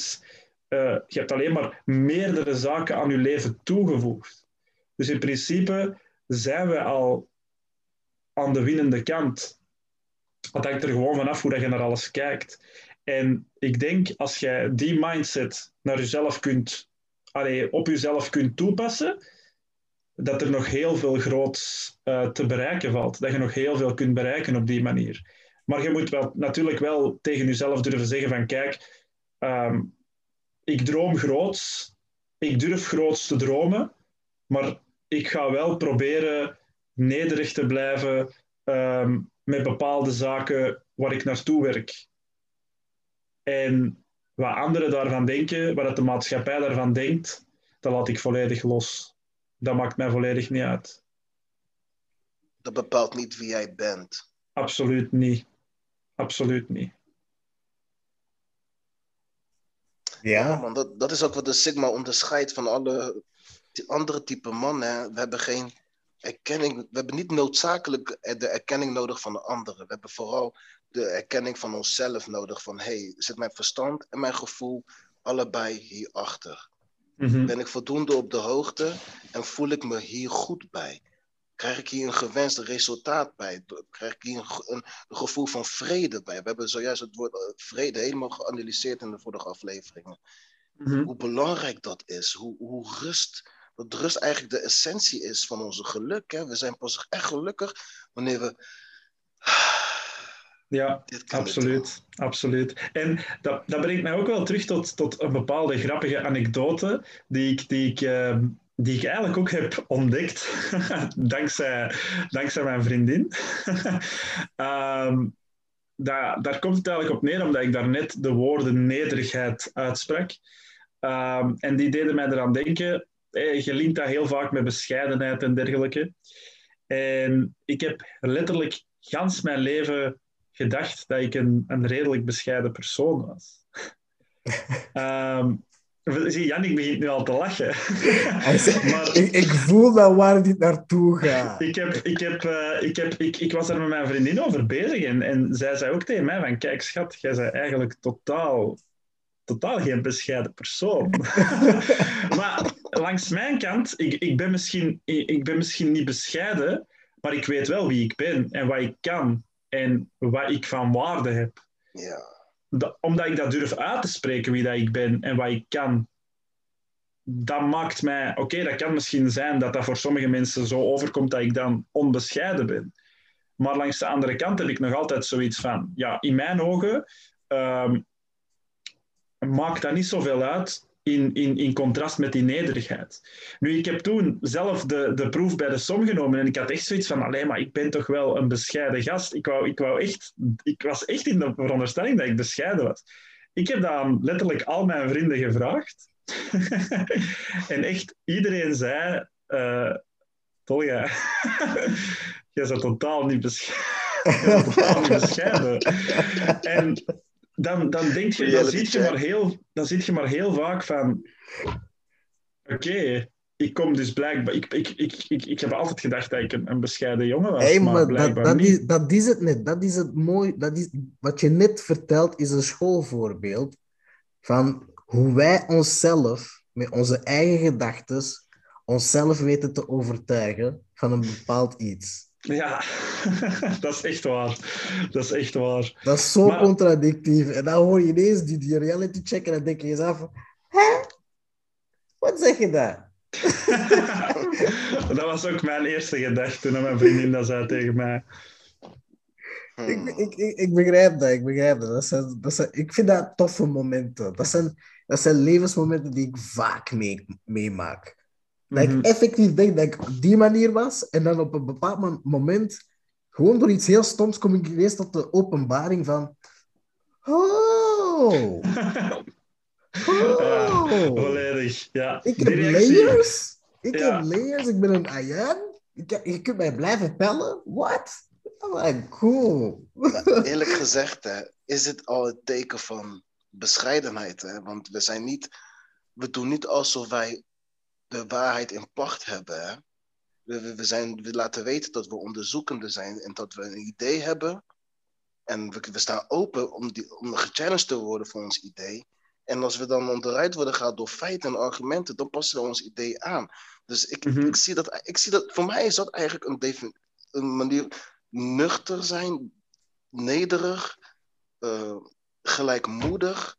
uh, je hebt alleen maar meerdere zaken aan je leven toegevoegd. Dus in principe zijn we al aan de winnende kant. Het hangt er gewoon vanaf hoe dat je naar alles kijkt. En ik denk, als jij die mindset naar jezelf kunt, op jezelf kunt toepassen, dat er nog heel veel groots uh, te bereiken valt. Dat je nog heel veel kunt bereiken op die manier. Maar je moet wel, natuurlijk wel tegen jezelf durven zeggen van kijk, um, ik droom groots, ik durf groots te dromen, maar ik ga wel proberen nederig te blijven um, met bepaalde zaken waar ik naartoe werk. En wat anderen daarvan denken, wat de maatschappij daarvan denkt, dat laat ik volledig los. Dat maakt mij volledig niet uit. Dat bepaalt niet wie jij bent. Absoluut niet. Absoluut niet. Ja, ja man, dat, dat is ook wat de Sigma onderscheidt van alle andere type mannen. We hebben geen erkenning, we hebben niet noodzakelijk de erkenning nodig van de anderen. We hebben vooral de erkenning van onszelf nodig. Van hey, zit mijn verstand en mijn gevoel allebei hierachter? Mm Ben ik voldoende op de hoogte en voel ik me hier goed bij? Krijg ik hier een gewenst resultaat bij? Krijg ik hier een, een, gevoel van vrede bij? We hebben zojuist het woord eh, vrede helemaal geanalyseerd in de vorige afleveringen. Mhm. Hoe belangrijk dat is, hoe, hoe rust dat rust eigenlijk de essentie is van onze geluk. Hè? We zijn pas echt gelukkig wanneer we. Ja, absoluut. absoluut. En dat, dat brengt mij ook wel terug tot, tot een bepaalde grappige anekdote die ik, die ik, ehm, die ik eigenlijk ook heb ontdekt dankzij, dankzij mijn vriendin. um, daar, daar komt het eigenlijk op neer, omdat ik daarnet de woorden nederigheid uitsprak. Um, en die deden mij eraan denken eh, je linkt dat heel vaak met bescheidenheid en dergelijke. En ik heb letterlijk gans mijn leven gedacht dat ik een, een redelijk bescheiden persoon was. um, zie, Jannik begint nu al te lachen. maar, ik, ik, voel dat waar dit naartoe gaat. ik, heb, ik, heb, uh, ik, heb, ik, ik was er met mijn vriendin over bezig en, en zij zei ook tegen mij van kijk schat, jij bent eigenlijk totaal totaal geen bescheiden persoon. maar langs mijn kant, ik, ik, ben misschien, ik ben misschien niet bescheiden, maar ik weet wel wie ik ben en wat ik kan en wat ik van waarde heb. Ja. omdat ik dat durf uit te spreken wie dat ik ben en wat ik kan. Dat maakt mij... Oké, dat kan misschien zijn dat dat voor sommige mensen zo overkomt dat ik dan onbescheiden ben. Maar langs de andere kant heb ik nog altijd zoiets van... Ja, in mijn ogen... Ehm, maakt dat niet zoveel uit in, in, in contrast met die nederigheid. Nu, ik heb toen zelf de, de proef bij de som genomen en ik had echt zoiets van, alleen maar ik ben toch wel een bescheiden gast. Ik, wou, ik, wou echt, ik was echt in de veronderstelling dat ik bescheiden was. Ik heb dat aan letterlijk al mijn vrienden gevraagd. en echt iedereen zei, uh, Tolga, jij bent totaal niet bescheiden. totaal niet bescheiden. En dan, dan, denk je, dan, zie je maar heel, dan zit je maar heel vaak van... Oké, ik kom dus blijkbaar... Ik, ik, ik, ik, ik heb altijd gedacht dat ik een, een bescheiden jongen was, hey, maar, maar blijkbaar dat, dat Is, dat is het net. Dat is het mooi. Dat is, wat je net vertelt is een schoolvoorbeeld van hoe wij onszelf, met onze eigen gedachten, onszelf weten te overtuigen van een bepaald iets. Ja, dat is echt waar. Dat is echt waar. Dat is zo contradictief. En dan hoor je ineens die, die reality check en dan denk je jezelf, hè? Wat zeg je daar? dat was ook mijn eerste gedachte toen mijn vriendin dat zei tegen mij. Ik, ik, ik, ik, begrijp dat, ik begrijp dat. dat, zijn, dat zijn, ik vind dat toffe momenten. Dat zijn, dat zijn levensmomenten die ik vaak meemaak. Dat ik mhm. effectief denk dat ik op die manier was. En dan op een bepaald moment, gewoon door iets heel stoms, kom ik ineens tot de openbaring van... Oh! Oh! volledig, ja. Ik heb layers. Ik heb layers. Ik ben een Ayan. Je kunt mij blijven pellen. What? like, cool. Maar eerlijk gezegd, hè, is dit al het teken van bescheidenheid. Hè? Want we zijn niet, we doen niet alsof wij de waarheid in pacht hebben. We, we, zijn, we laten weten dat we onderzoekende zijn en dat we een idee hebben. En we, we staan open om, die, om gechallenged te worden voor ons idee. En als we dan onderuit worden gehaald door feiten en argumenten, dan passen we ons idee aan. Dus ik, Mhm. ik, zie dat, ik zie dat, voor mij is dat eigenlijk een, defin- een manier nuchter zijn, nederig, eh, gelijkmoedig.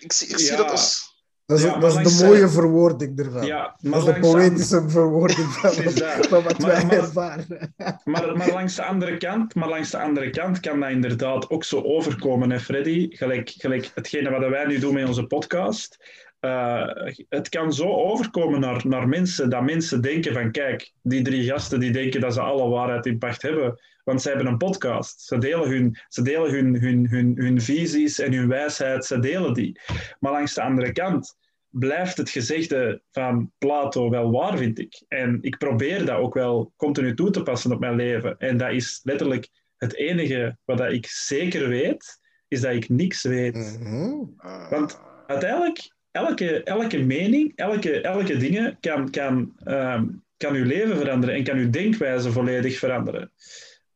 Ik zie, ik zie dat als. Dat is, Ja, dat de mooie verwoording ervan. Ja, dat maar is de poëtische verwoording van, dat. wat Maar- wij maar- ervaren. maar, maar langs de andere kant, maar langs de andere kant kan dat inderdaad ook zo overkomen, hè, Freddy? Gelijk, gelijk hetgene wat wij nu doen met onze podcast. Eh, het kan zo overkomen naar, naar mensen dat mensen denken van kijk, die drie gasten die denken dat ze alle waarheid in pacht hebben, want ze hebben een podcast. Ze delen hun, ze delen hun, hun, hun, hun visies en hun wijsheid, ze delen die. Maar langs de andere kant blijft het gezegde van Plato wel waar, vind ik. En ik probeer dat ook wel continu toe te passen op mijn leven. En dat is letterlijk het enige wat ik zeker weet, is dat ik niks weet. Mhm. eh, Want uiteindelijk, elke, elke mening, elke, elke dingen kan, kan, ehm, kan uw leven veranderen en kan uw denkwijze volledig veranderen.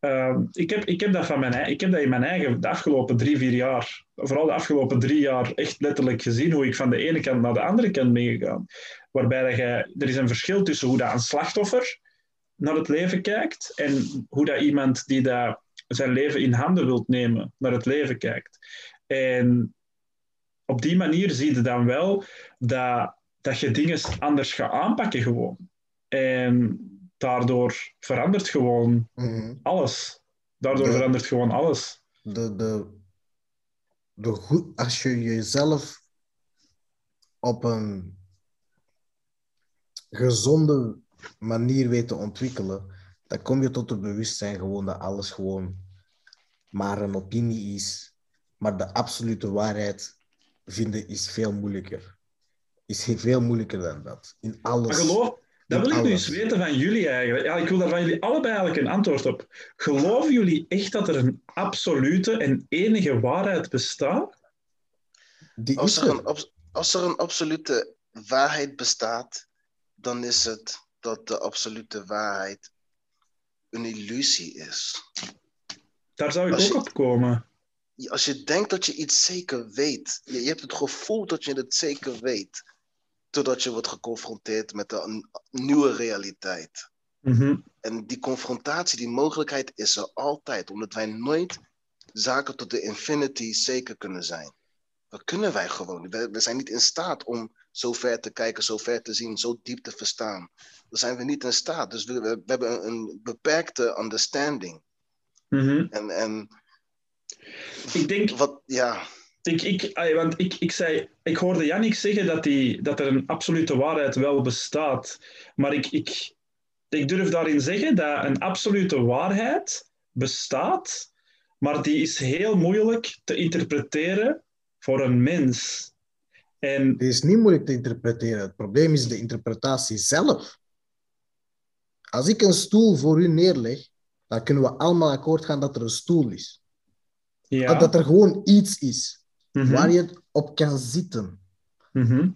Ehm, ik, heb, ik, heb dat van mijn, ik heb dat in mijn eigen de afgelopen drie, vier jaar, vooral de afgelopen drie jaar, echt letterlijk gezien hoe ik van de ene kant naar de andere kant ben gegaan. Waarbij dat er is een verschil tussen hoe dat een slachtoffer naar het leven kijkt en hoe dat iemand die dat zijn leven in handen wilt nemen naar het leven kijkt. En op die manier zie je dan wel dat, dat je dingen anders gaat aanpakken gewoon. En daardoor verandert gewoon Mhm. alles. Daardoor verandert gewoon alles. de, de, de goed, als je jezelf op een gezonde manier weet te ontwikkelen, dan kom je tot het bewustzijn gewoon dat alles gewoon maar een opinie is. Maar de absolute waarheid vinden is veel moeilijker. Is veel moeilijker dan dat. In alles. Maar geloof, dat wil ik nu eens weten van jullie eigenlijk. Ja, ik wil daar van jullie allebei eigenlijk een antwoord op. Geloven jullie echt dat er een absolute en enige waarheid bestaat? Die Als er, een, abs- als er een absolute waarheid bestaat, dan is het dat de absolute waarheid een illusie is. Daar zou ik Als ook je- op komen. Als je denkt dat je iets zeker weet, je, je hebt het gevoel dat je het zeker weet, totdat je wordt geconfronteerd met een nieuwe realiteit. Mhm. En die confrontatie, die mogelijkheid is er altijd, omdat wij nooit zaken tot de infinity zeker kunnen zijn. Dat kunnen wij gewoon. We, we zijn niet in staat om zo ver te kijken, zo ver te zien, zo diep te verstaan. Daar zijn we niet in staat. Dus we, we, hebben een, een beperkte understanding. Mhm. En, en Ik denk, wat, ja, Ik, want ik, ik, zei, ik hoorde Jannik zeggen dat, die, dat er een absolute waarheid wel bestaat. Maar ik, ik, ik durf daarin zeggen dat een absolute waarheid bestaat, maar die is heel moeilijk te interpreteren voor een mens. En Die is niet moeilijk te interpreteren. Het probleem is de interpretatie zelf. Als ik een stoel voor u neerleg, dan kunnen we allemaal akkoord gaan dat er een stoel is. ja, Dat er gewoon iets is mhm, waar je op kan zitten. mhm.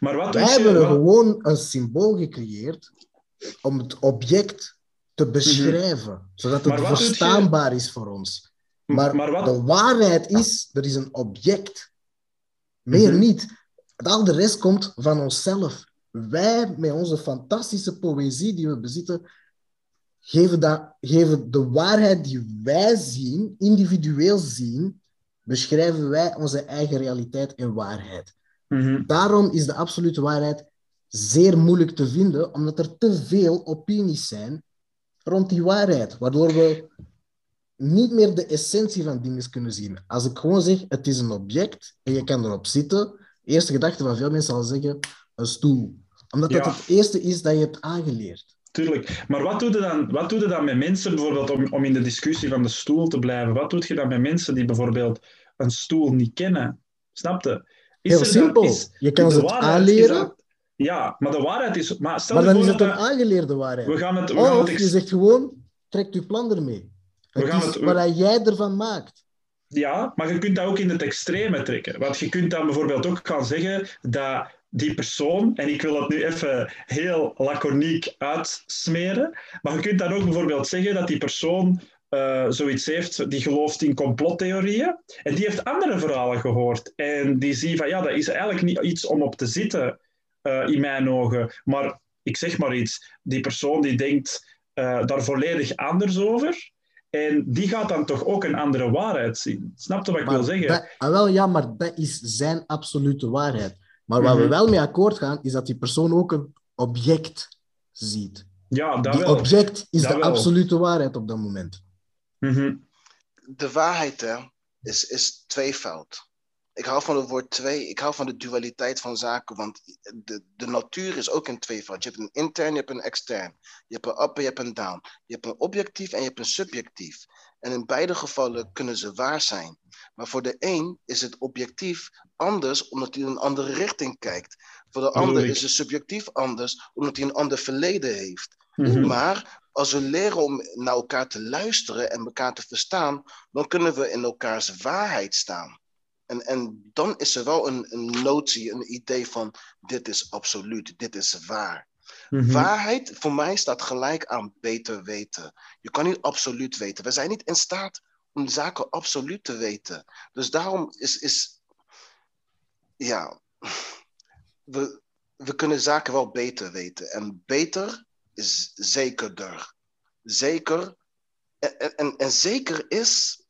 Maar wat Wij je... hebben wat- gewoon een symbool gecreëerd om het object te beschrijven, zodat het Mhm. Je- verstaanbaar is voor ons. Maar, maar wat- de waarheid is, er is een object. Meer Mhm. niet. Al de rest komt van onszelf. Wij, met onze fantastische poëzie die we bezitten, geven, dat, geven de waarheid die wij zien, individueel zien, beschrijven wij onze eigen realiteit en waarheid. Mhm. Daarom is de absolute waarheid zeer moeilijk te vinden, omdat er te veel opinies zijn rond die waarheid, waardoor we niet meer de essentie van dingen kunnen zien. Als ik gewoon zeg, het is een object en je kan erop zitten, de eerste gedachte van veel mensen zal zeggen, een stoel. Omdat Ja. dat het eerste is dat je hebt aangeleerd. Tuurlijk. Maar wat doe je dan, wat doe je dan met mensen, bijvoorbeeld om, om in de discussie van de stoel te blijven? Wat doe je dan met mensen die bijvoorbeeld een stoel niet kennen? Snap je? Is Heel simpel. is- Je kan ze het aanleren, dat- ja, maar de waarheid is... Maar stel maar je dan is het dat een aangeleerde waarheid. we gaan het... We gaan Of het je zegt gewoon, trekt je plan ermee. We Het gaan is het- wat jij ervan maakt. Ja, maar je kunt dat ook in het extreme trekken. Want je kunt dan bijvoorbeeld ook gaan zeggen dat die persoon, en ik wil het nu even heel laconiek uitsmeren, maar je kunt dan ook bijvoorbeeld zeggen dat die persoon eh, zoiets heeft, die gelooft in complottheorieën, en die heeft andere verhalen gehoord. En die ziet van, ja, dat is eigenlijk niet iets om op te zitten, eh, in mijn ogen. Maar ik zeg maar iets, die persoon die denkt eh, daar volledig anders over, en die gaat dan toch ook een andere waarheid zien. Snap je wat ik wil zeggen? Dat, ah, wel, ja, maar dat is zijn absolute waarheid. Maar waar we Mhm. wel mee akkoord gaan, is dat die persoon ook een object ziet. Ja, dat Die wel. object is Dat de wel. absolute waarheid op dat moment. Mhm. De waarheid hè, is, is tweevoud. Ik hou van het woord twee. Ik hou van de dualiteit van zaken. Want de, de natuur is ook een tweevoud. Je hebt een intern, je hebt een extern. Je hebt een up en je hebt een down. Je hebt een objectief en je hebt een subjectief. En in beide gevallen kunnen ze waar zijn. Maar voor de een is het objectief anders omdat hij in een andere richting kijkt. Voor de ander is het subjectief anders omdat hij een ander verleden heeft. Mhm. Maar als we leren om naar elkaar te luisteren en elkaar te verstaan, dan kunnen we in elkaars waarheid staan. En, en dan is er wel een, een notie, een idee van dit is absoluut, dit is waar. Mhm. Waarheid voor mij staat gelijk aan beter weten. Je kan niet absoluut weten. We zijn niet in staat om zaken absoluut te weten. Dus daarom is, is ja, we, we kunnen zaken wel beter weten. En beter is zekerder. Zeker. En, en- zeker is.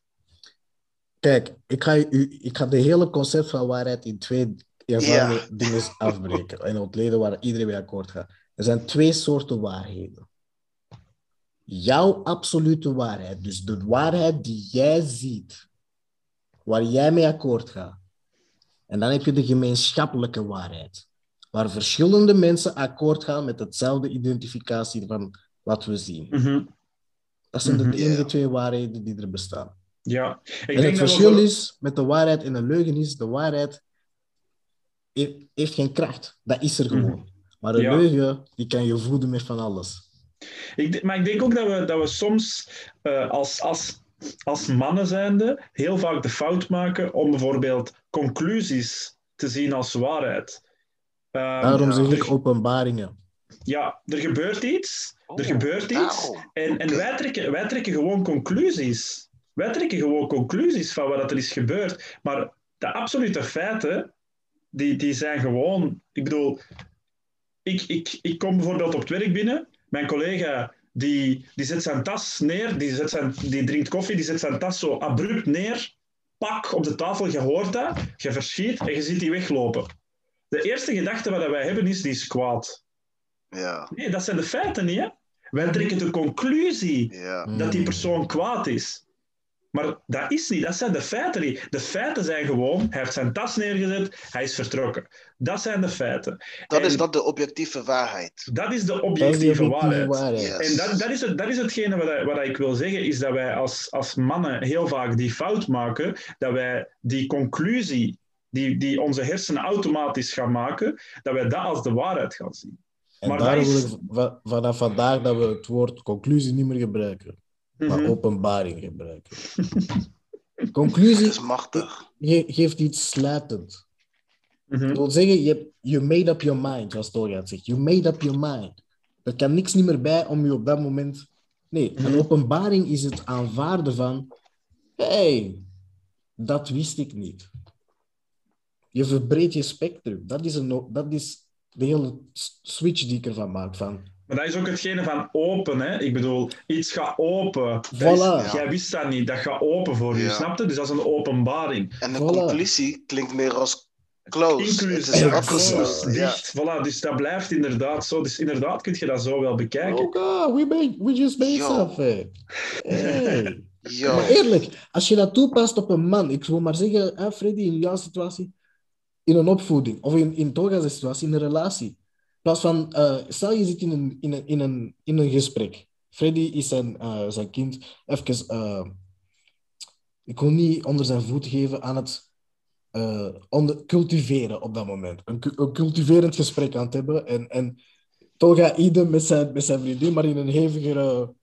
Kijk, ik ga, u, ik ga de hele concept van waarheid in twee Ja. dingen afbreken. En ontleden waar iedereen mee akkoord gaat. Er zijn twee soorten waarheden. Jouw absolute waarheid, dus de waarheid die jij ziet, waar jij mee akkoord gaat. En dan heb je de gemeenschappelijke waarheid, waar verschillende mensen akkoord gaan met hetzelfde identificatie van wat we zien. Mhm. Dat zijn de Mhm. enige Ja. twee waarheden die er bestaan. Ja, ik en denk het dat we verschil is met de waarheid en de leugen is, de waarheid heeft, heeft geen kracht. Dat is er gewoon. Maar de Mhm. Ja. leugen, die kan je voeden met van alles. Ik, maar ik denk ook dat we, dat we soms eh, als, als, als mannen zijnde heel vaak de fout maken om bijvoorbeeld conclusies te zien als waarheid. Ehm, Daarom zeg ik openbaringen. ja, er gebeurt iets, er Oh, gebeurt iets en, en wij, trekken, wij trekken gewoon conclusies. Wij trekken gewoon conclusies van wat er is gebeurd. Maar de absolute feiten, die, die zijn gewoon... Ik bedoel, ik, ik, ik kom bijvoorbeeld op het werk binnen. Mijn collega die, die zet zijn tas neer, die, zet zijn, die drinkt koffie, die zet zijn tas zo abrupt neer. Pak op de tafel, je hoort dat, je verschiet en je ziet die weglopen. De eerste gedachte wat wij hebben is, die is kwaad. Ja, Nee, dat zijn de feiten niet, hè? Wij trekken de conclusie ja. dat die persoon kwaad is. Maar dat is niet, dat zijn de feiten niet. De feiten zijn gewoon, hij heeft zijn tas neergezet, hij is vertrokken. Dat zijn de feiten. Dat En is dat de objectieve waarheid. Dat is de Dat is objectieve de waarheid. objectieve waarheid. Yes. En dat, dat, is het, dat is hetgene wat, ik- wat ik wil zeggen, is dat wij als, als mannen heel vaak die fout maken, dat wij die conclusie die, die onze hersenen automatisch gaan maken, dat wij dat als de waarheid gaan zien. En Maar daarom is- wil ik va- vanaf vandaag dat we het woord conclusie niet meer gebruiken, maar Mhm. openbaring gebruiken. Dat Conclusie is machtig. ge- geeft iets sluitend. Mhm. Dat wil zeggen, je, you made up your mind, zoals Tolga zegt. You made up your mind. Er kan niks niet meer bij om je op dat moment... Nee, een Mhm. openbaring is het aanvaarden van... hey, dat wist ik niet. Je verbreedt je spectrum. Dat is, een, dat is de hele switch die ik ervan maak. Van, Maar dat is ook hetgene van open. Hè? Ik bedoel, iets gaat open. Is- Voilà. Jij wist dat niet, dat gaat open voor je, Ja. snap je? Dus dat is een openbaring. En de Voilà. conclusie klinkt meer als close. Inclusief, is Ja, afgesloten. close, Ja. dicht. Voilà, dus dat blijft inderdaad zo. Dus inderdaad kun je dat zo wel bekijken. oh god, we, made, we just made Yo. something. Hey. Yo. Maar eerlijk, als je dat toepast op een man, ik wil maar zeggen, hè, Freddy, in jouw situatie, in een opvoeding, of in, in Toga's situatie, in een relatie. In plaats van, eh, stel je zit in een, in een, in een, in een gesprek. Freddy is zijn, eh, zijn kind even, eh, ik wil niet onder zijn voet geven aan het onder, cultiveren op dat moment. Een, een cultiverend gesprek aan het hebben. En, en Toga idem met zijn, met zijn vriendin, maar in een hevigere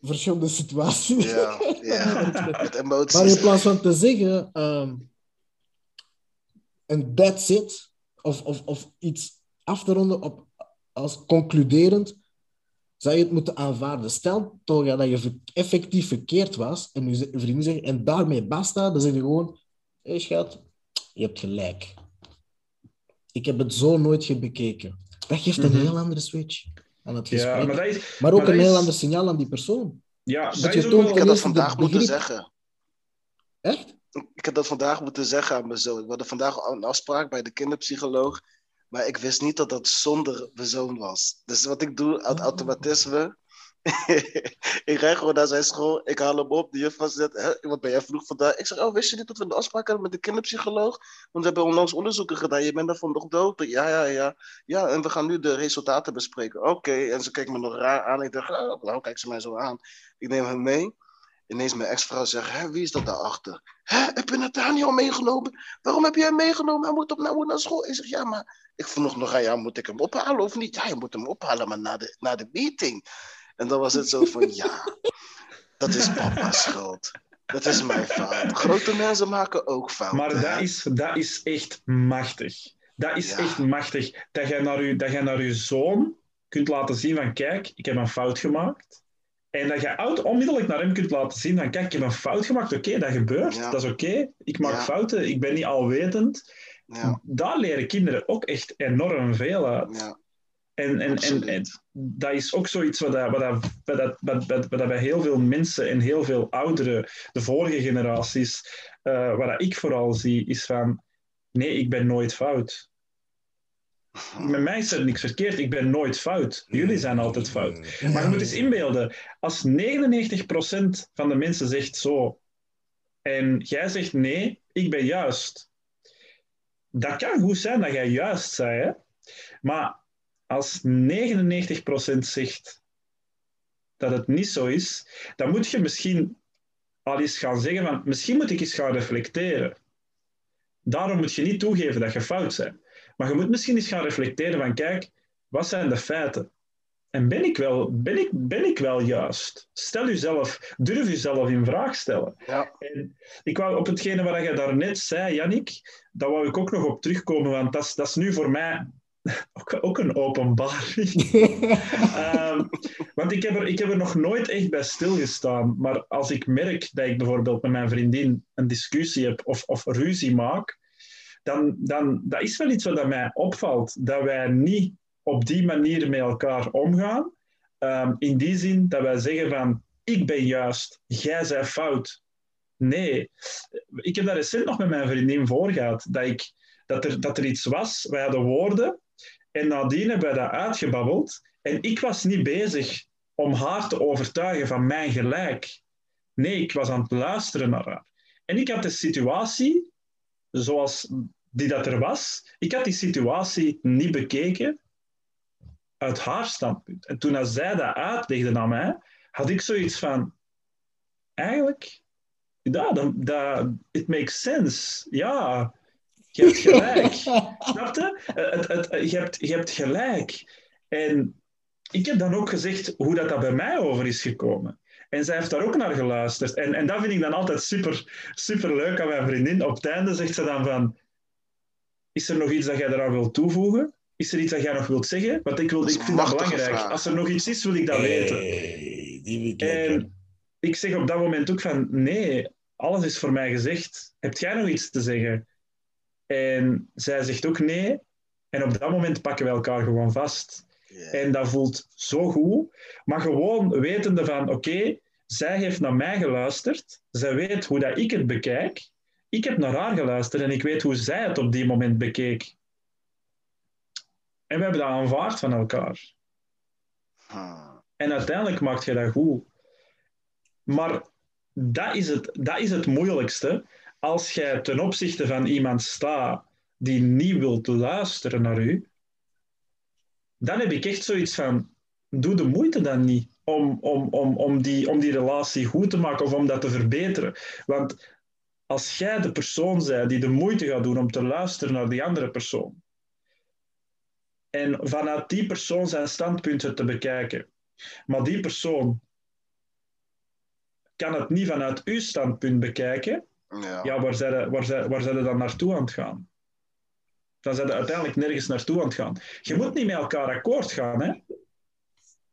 verschillende situaties. Ja, ja. Met emoties. Maar in plaats van te zeggen, ehm en that's it, of, of, of iets af te ronden op, als concluderend, zou je het moeten aanvaarden. Stel toch ja, dat je effectief verkeerd was en je vrienden zeggen, en daarmee basta, dan zeg je gewoon, hé hey, schat, je hebt gelijk. Ik heb het zo nooit bekeken. Dat geeft een Mhm. heel andere switch aan het gesprek. Ja, maar dat is, ook maar een dat heel ander signaal aan die persoon. ja, dat dat je ook wel... Ik had dat vandaag moeten zeggen. Echt? Ik heb dat vandaag moeten zeggen aan mijn zoon. Ik hadden vandaag een afspraak bij de kinderpsycholoog. Maar ik wist niet dat dat zonder mijn zoon was. Dus wat ik doe, uit Oh. automatisme. ik rijd gewoon naar zijn school. Ik haal hem op. De juffrouw zegt, Hè, wat ben jij vroeg vandaag? Ik zeg, oh, wist je niet dat we een afspraak hadden met de kinderpsycholoog? Want we hebben onlangs onderzoeken gedaan. Je bent daarvan nog dood. Ja, ja, ja. Ja, en we gaan nu de resultaten bespreken. Oké. En ze kijkt me nog raar aan. Ik dacht, oh, nou, kijk ze mij zo aan. Ik neem hem mee. Ineens mijn ex-vrouw zegt, hè, wie is dat daarachter? Hè, heb je Nathaniel meegenomen? Waarom heb jij hem meegenomen? Hij moet op nou naar school. Ik zeg, ja, maar ik vroeg nog aan jou, moet ik hem ophalen of niet? Ja, je moet hem ophalen, maar na de, na de meeting. En dan was het zo van, ja, dat is papa's schuld. Dat is mijn fout. Grote mensen maken ook fouten. Maar dat is, dat is echt machtig. Dat is Ja. echt machtig. Dat jij, naar je, dat jij naar je zoon kunt laten zien van kijk, ik heb een fout gemaakt. En dat je oud onmiddellijk naar hem kunt laten zien van kijk, ik heb een fout gemaakt. Oké, dat gebeurt. Ja. Dat is oké. Ik maak Ja. fouten. Ik ben niet alwetend. Ja, Daar leren kinderen ook echt enorm veel uit. ja, En, en, en, en dat is ook zoiets wat, dat, wat, dat, wat, dat, wat, wat, bij heel veel mensen en heel veel ouderen, de vorige generaties, eh wat dat ik vooral zie, is van nee, ik ben nooit fout. Met mij is er niks verkeerd, ik ben nooit fout. Jullie zijn altijd fout. Maar je moet eens inbeelden, als 99% van de mensen zegt zo, en jij zegt nee, ik ben juist. Dat kan goed zijn dat jij juist zei, hè? maar als 99% zegt dat het niet zo is, dan moet je misschien al eens gaan zeggen van, misschien moet ik eens gaan reflecteren. Daarom moet je niet toegeven dat je fout bent. Maar je moet misschien eens gaan reflecteren van, kijk, wat zijn de feiten? En ben ik wel, ben ik, ben ik wel juist? Stel jezelf, durf jezelf in vraag stellen. ja. En ik wou op hetgene wat je daarnet zei, Jannik, daar wou ik ook nog op terugkomen, want dat is, dat is nu voor mij ook, ook een openbaring. Ehm, want ik heb, er, ik heb er nog nooit echt bij stilgestaan. Maar als ik merk dat ik bijvoorbeeld met mijn vriendin een discussie heb of, of ruzie maak, dan, dan dat is wel iets wat mij opvalt. Dat wij niet op die manier met elkaar omgaan. Ehm, in die zin dat wij zeggen van, ik ben juist, jij bent fout. Nee, ik heb daar recent nog met mijn vriendin voor gehad. Dat, ik, dat, er, dat er iets was, wij hadden woorden. En nadien hebben wij dat uitgebabbeld. En ik was niet bezig om haar te overtuigen van mijn gelijk. Nee, ik was aan het luisteren naar haar. En ik had de situatie, zoals die dat er was, ik had die situatie niet bekeken uit haar standpunt. En toen als zij dat uitlegde aan mij, had ik zoiets van, eigenlijk, ja, dat, dat, it makes sense. Ja, je hebt gelijk. Snap je? Eh, Het, het, je, hebt, je hebt gelijk. En ik heb dan ook gezegd hoe dat, dat bij mij over is gekomen. En zij heeft daar ook naar geluisterd. En, en dat vind ik dan altijd super, super leuk aan mijn vriendin. Op het einde zegt ze dan van... Is er nog iets dat jij eraan wilt toevoegen? Is er iets dat jij nog wilt zeggen? Want ik, wil, ik vind dat belangrijk. vraag. Als er nog iets is, wil ik dat weten. Die vind ik lekker. En ik zeg op dat moment ook van, nee, alles is voor mij gezegd. Heb jij nog iets te zeggen? En zij zegt ook nee. En op dat moment pakken we elkaar gewoon vast. En dat voelt zo goed. Maar gewoon wetende van, oké, zij heeft naar mij geluisterd. Zij weet hoe dat ik het bekijk. Ik heb naar haar geluisterd en ik weet hoe zij het op die moment bekeek. En we hebben dat aanvaard van elkaar. En uiteindelijk maakt je dat goed. Maar dat is het, dat is het moeilijkste. Als jij ten opzichte van iemand staat die niet wilt luisteren naar u, dan heb ik echt zoiets van: doe de moeite dan niet om, om, om, om, die, om die relatie goed te maken of om dat te verbeteren. Want als jij de persoon bent die de moeite gaat doen om te luisteren naar die andere persoon, en vanuit die persoon zijn standpunten te bekijken, maar die persoon kan het niet vanuit uw standpunt bekijken, Ja. ja, waar zijn waar zijn- waar zijn dan naartoe aan het gaan? Dan zijn ze uiteindelijk nergens naartoe aan het gaan. Je moet niet met elkaar akkoord gaan, hè?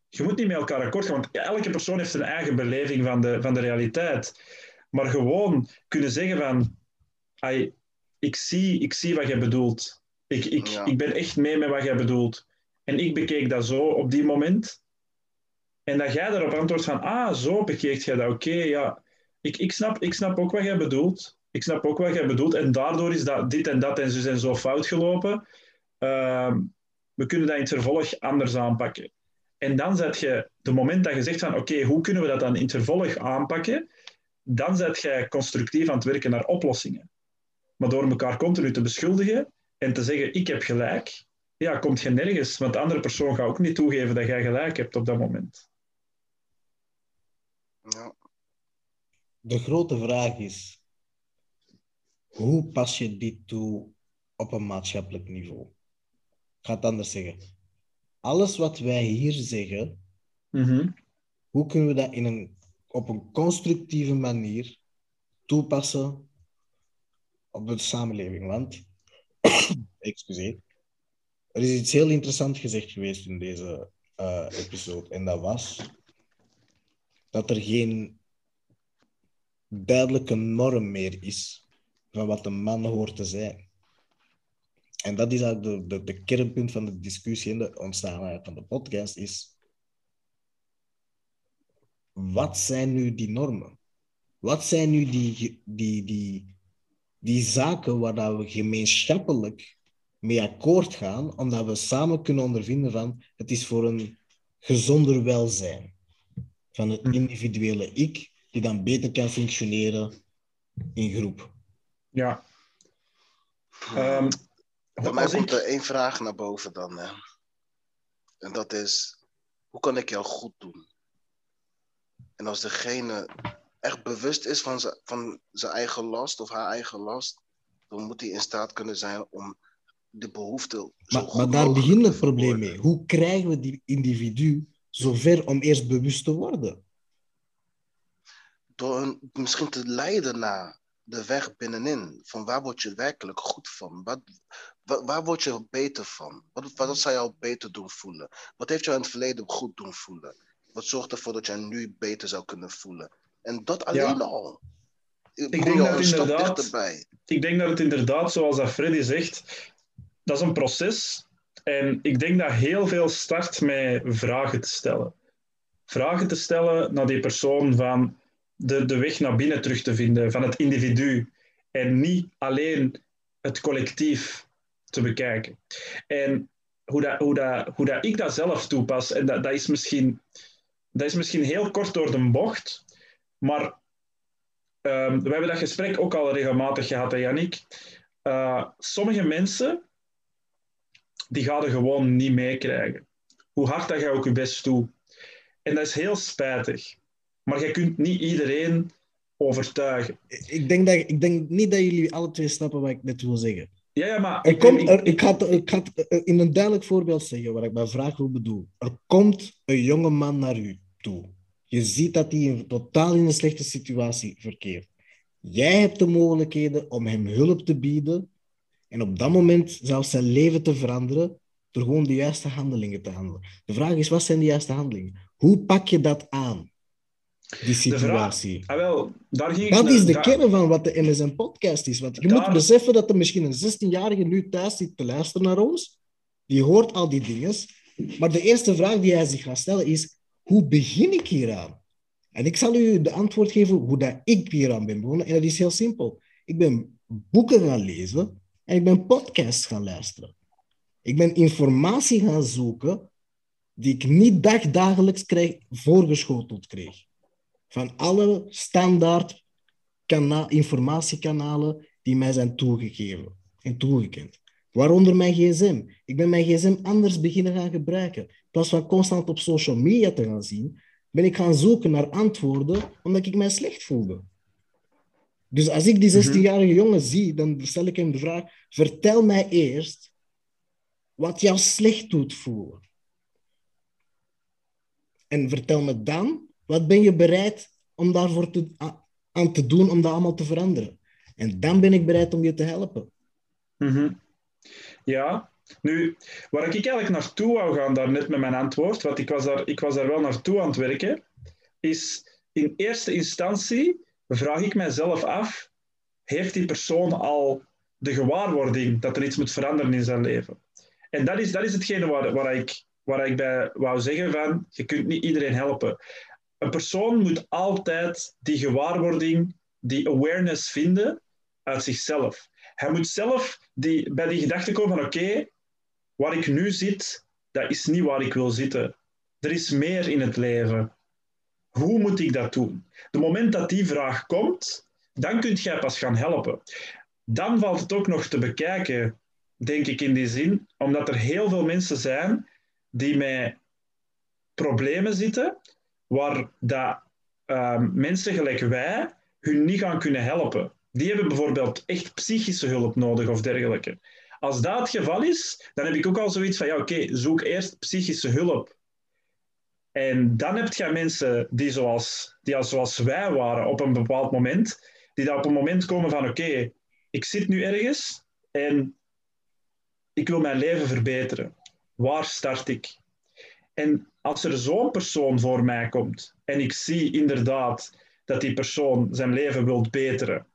Je moet niet met elkaar akkoord gaan, want elke persoon heeft zijn eigen beleving van de, van de realiteit. Maar gewoon kunnen zeggen van, ik, zie, ik zie wat jij bedoelt. Ik, ik, Ja. ik ben echt mee met wat jij bedoelt. En ik bekeek dat zo op die moment. En dat jij daarop antwoordt van, ah, zo bekeek jij dat. Oké, ja. Ik, ik, snap, ik snap ook wat jij bedoelt. Ik snap ook wat jij bedoelt. En daardoor is dat dit en dat en zo en zo fout gelopen. Ehm, we kunnen dat in het vervolg anders aanpakken. En dan zet je, de moment dat je zegt van, oké, hoe kunnen we dat dan in het vervolg aanpakken? Dan zet jij constructief aan het werken naar oplossingen. Maar door elkaar continu te beschuldigen en te zeggen, ik heb gelijk, ja, komt je nergens. Want de andere persoon gaat ook niet toegeven dat jij gelijk hebt op dat moment. Ja. De grote vraag is: hoe pas je dit toe op een maatschappelijk niveau? Ik ga het anders zeggen. Alles wat wij hier zeggen, Mhm. hoe kunnen we dat in een, op een constructieve manier toepassen op de samenleving? Want, excuseer, er is iets heel interessants gezegd geweest in deze eh, episode. En dat was dat er geen duidelijke norm meer is van wat een man hoort te zijn. En dat is eigenlijk de, de, de kernpunt van de discussie en de ontstaan van de podcast is wat zijn nu die normen? Wat zijn nu die, die, die, die zaken waar dat we gemeenschappelijk mee akkoord gaan, omdat we samen kunnen ondervinden van het is voor een gezonder welzijn van het individuele ik, die dan beter kan functioneren in groep. Ja. Ehm, Bij mij komt ik- er één vraag naar boven dan. Hè. En dat is, hoe kan ik jou goed doen? En als degene echt bewust is van zijn, van zijn eigen last of haar eigen last, dan moet hij in staat kunnen zijn om de behoefte zo Maar, goed maar daar begint het probleem mee. Hoe krijgen we die individu zover om eerst bewust te worden? Door misschien te leiden naar de weg binnenin. Van waar word je werkelijk goed van? Wat, wa- waar word je beter van? Wat, wat zou jou beter doen voelen? Wat heeft jou in het verleden goed doen voelen? Wat zorgt ervoor dat jij nu beter zou kunnen voelen? En dat alleen al. Ik denk dat een stap inderdaad- dichterbij. ik denk dat het inderdaad, zoals dat Freddy zegt, dat is een proces. En ik denk dat heel veel start met vragen te stellen. Vragen te stellen naar die persoon van de, de weg naar binnen terug te vinden, van het individu. En niet alleen het collectief te bekijken. En hoe, dat, hoe, dat, hoe dat ik dat zelf toepas, en dat, dat, is misschien, dat is misschien heel kort door de bocht, maar Ehm, we hebben dat gesprek ook al regelmatig gehad, hè, Yannick. Eh, sommige mensen, die gaan er gewoon niet meekrijgen. Hoe hard dat je ook je best doet. En dat is heel spijtig. Maar je kunt niet iedereen overtuigen. Ik denk, dat, ik denk niet dat jullie alle twee snappen wat ik net wil zeggen. Ja, ja maar... Er ik- komt, er, ik, ga het, ik ga het eh, in een duidelijk voorbeeld zeggen wat ik bij vraag wil bedoel. Er komt een jonge man naar u toe. Je ziet dat hij in, totaal in een slechte situatie verkeert. Jij hebt de mogelijkheden om hem hulp te bieden en op dat moment zelfs zijn leven te veranderen door gewoon de juiste handelingen te handelen. De vraag is, wat zijn de juiste handelingen? Hoe pak je dat aan, die situatie? Ah, wel, daar ging ik Dat naar- is de daar- kern van wat de MSN podcast is. Want je Daar- moet beseffen dat er misschien een 16-jarige nu thuis zit te luisteren naar ons. Die hoort al die dingen. Maar de eerste vraag die hij zich gaat stellen is: hoe begin ik hieraan? En ik zal u de antwoord geven hoe dat ik hieraan ben begonnen. En dat is heel simpel. Ik ben boeken gaan lezen en ik ben podcasts gaan luisteren. Ik ben informatie gaan zoeken die ik niet dagdagelijks krijg, voorgeschoteld kreeg. Van alle standaard kana- informatiekanalen die mij zijn toegegeven en toegekend. Waaronder mijn gsm. Ik ben mijn gsm anders beginnen gaan gebruiken. In plaats van constant op social media te gaan zien, ben ik gaan zoeken naar antwoorden omdat ik mij slecht voelde. Dus als ik die 16-jarige jongen zie, dan stel ik hem de vraag: vertel mij eerst wat jou slecht doet voelen. En vertel me dan, wat ben je bereid om daarvoor te, aan te doen om dat allemaal te veranderen. En dan ben ik bereid om je te helpen. Mhm. Ja, nu, waar ik eigenlijk naartoe wou gaan daarnet met mijn antwoord, want ik was, daar, ik was daar wel naartoe aan het werken, is in eerste instantie vraag ik mijzelf af, heeft die persoon al de gewaarwording dat er iets moet veranderen in zijn leven? En dat is, dat is hetgene waar, waar, ik, waar ik bij wou zeggen van, je kunt niet iedereen helpen. Een persoon moet altijd die gewaarwording, die awareness vinden uit zichzelf. Hij moet zelf die, bij die gedachte komen van oké, waar ik nu zit, dat is niet waar ik wil zitten. Er is meer in het leven. Hoe moet ik dat doen? De moment dat die vraag komt, dan kun jij pas gaan helpen. Dan valt het ook nog te bekijken, denk ik in die zin, omdat er heel veel mensen zijn die met problemen zitten, waar dat, ehm, mensen gelijk wij hun niet gaan kunnen helpen. Die hebben bijvoorbeeld echt psychische hulp nodig of dergelijke. Als dat het geval is, dan heb ik ook al zoiets van, ja oké, zoek eerst psychische hulp. En dan heb je mensen die zoals, die als zoals wij waren op een bepaald moment, die daar op een moment komen van, oké, ik zit nu ergens en ik wil mijn leven verbeteren. Waar start ik? En als er zo'n persoon voor mij komt en ik zie inderdaad dat die persoon zijn leven wilt beteren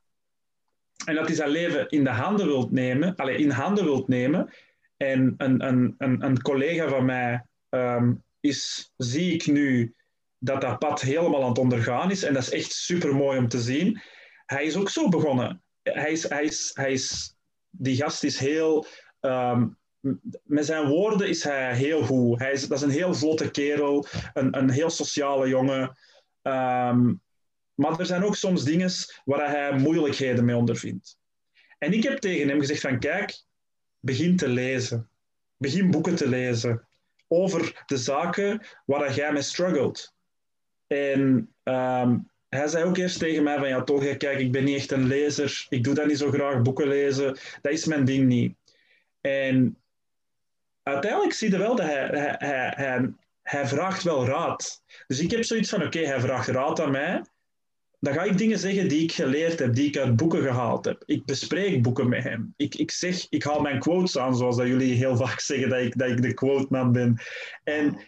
en dat hij zijn leven in de handen wilt nemen, allez, in handen wilt nemen en een, een, een, een collega van mij ehm, is, zie ik nu dat dat pad helemaal aan het ondergaan is en dat is echt super mooi om te zien. Hij is ook zo begonnen. Hij is, hij is, hij is, die gast is heel ehm, met zijn woorden is hij heel goed. Hij is, dat is een heel vlotte kerel, een, een heel sociale jongen. Ehm, maar er zijn ook soms dingen waar hij moeilijkheden mee ondervindt. En ik heb tegen hem gezegd van kijk, begin te lezen. Begin boeken te lezen over de zaken waar jij mee struggelt. En ehm, hij zei ook eerst tegen mij van ja, toch, kijk, ik ben niet echt een lezer. Ik doe dat niet zo graag, boeken lezen. Dat is mijn ding niet. En uiteindelijk zie je wel dat hij, hij, hij, vraagt wel raad. Dus ik heb zoiets van, oké, hij vraagt raad aan mij. Dan ga ik dingen zeggen die ik geleerd heb, die ik uit boeken gehaald heb. Ik bespreek boeken met hem. Ik, ik zeg, ik haal mijn quotes aan, zoals dat jullie heel vaak zeggen, dat ik, dat ik de quote man ben. En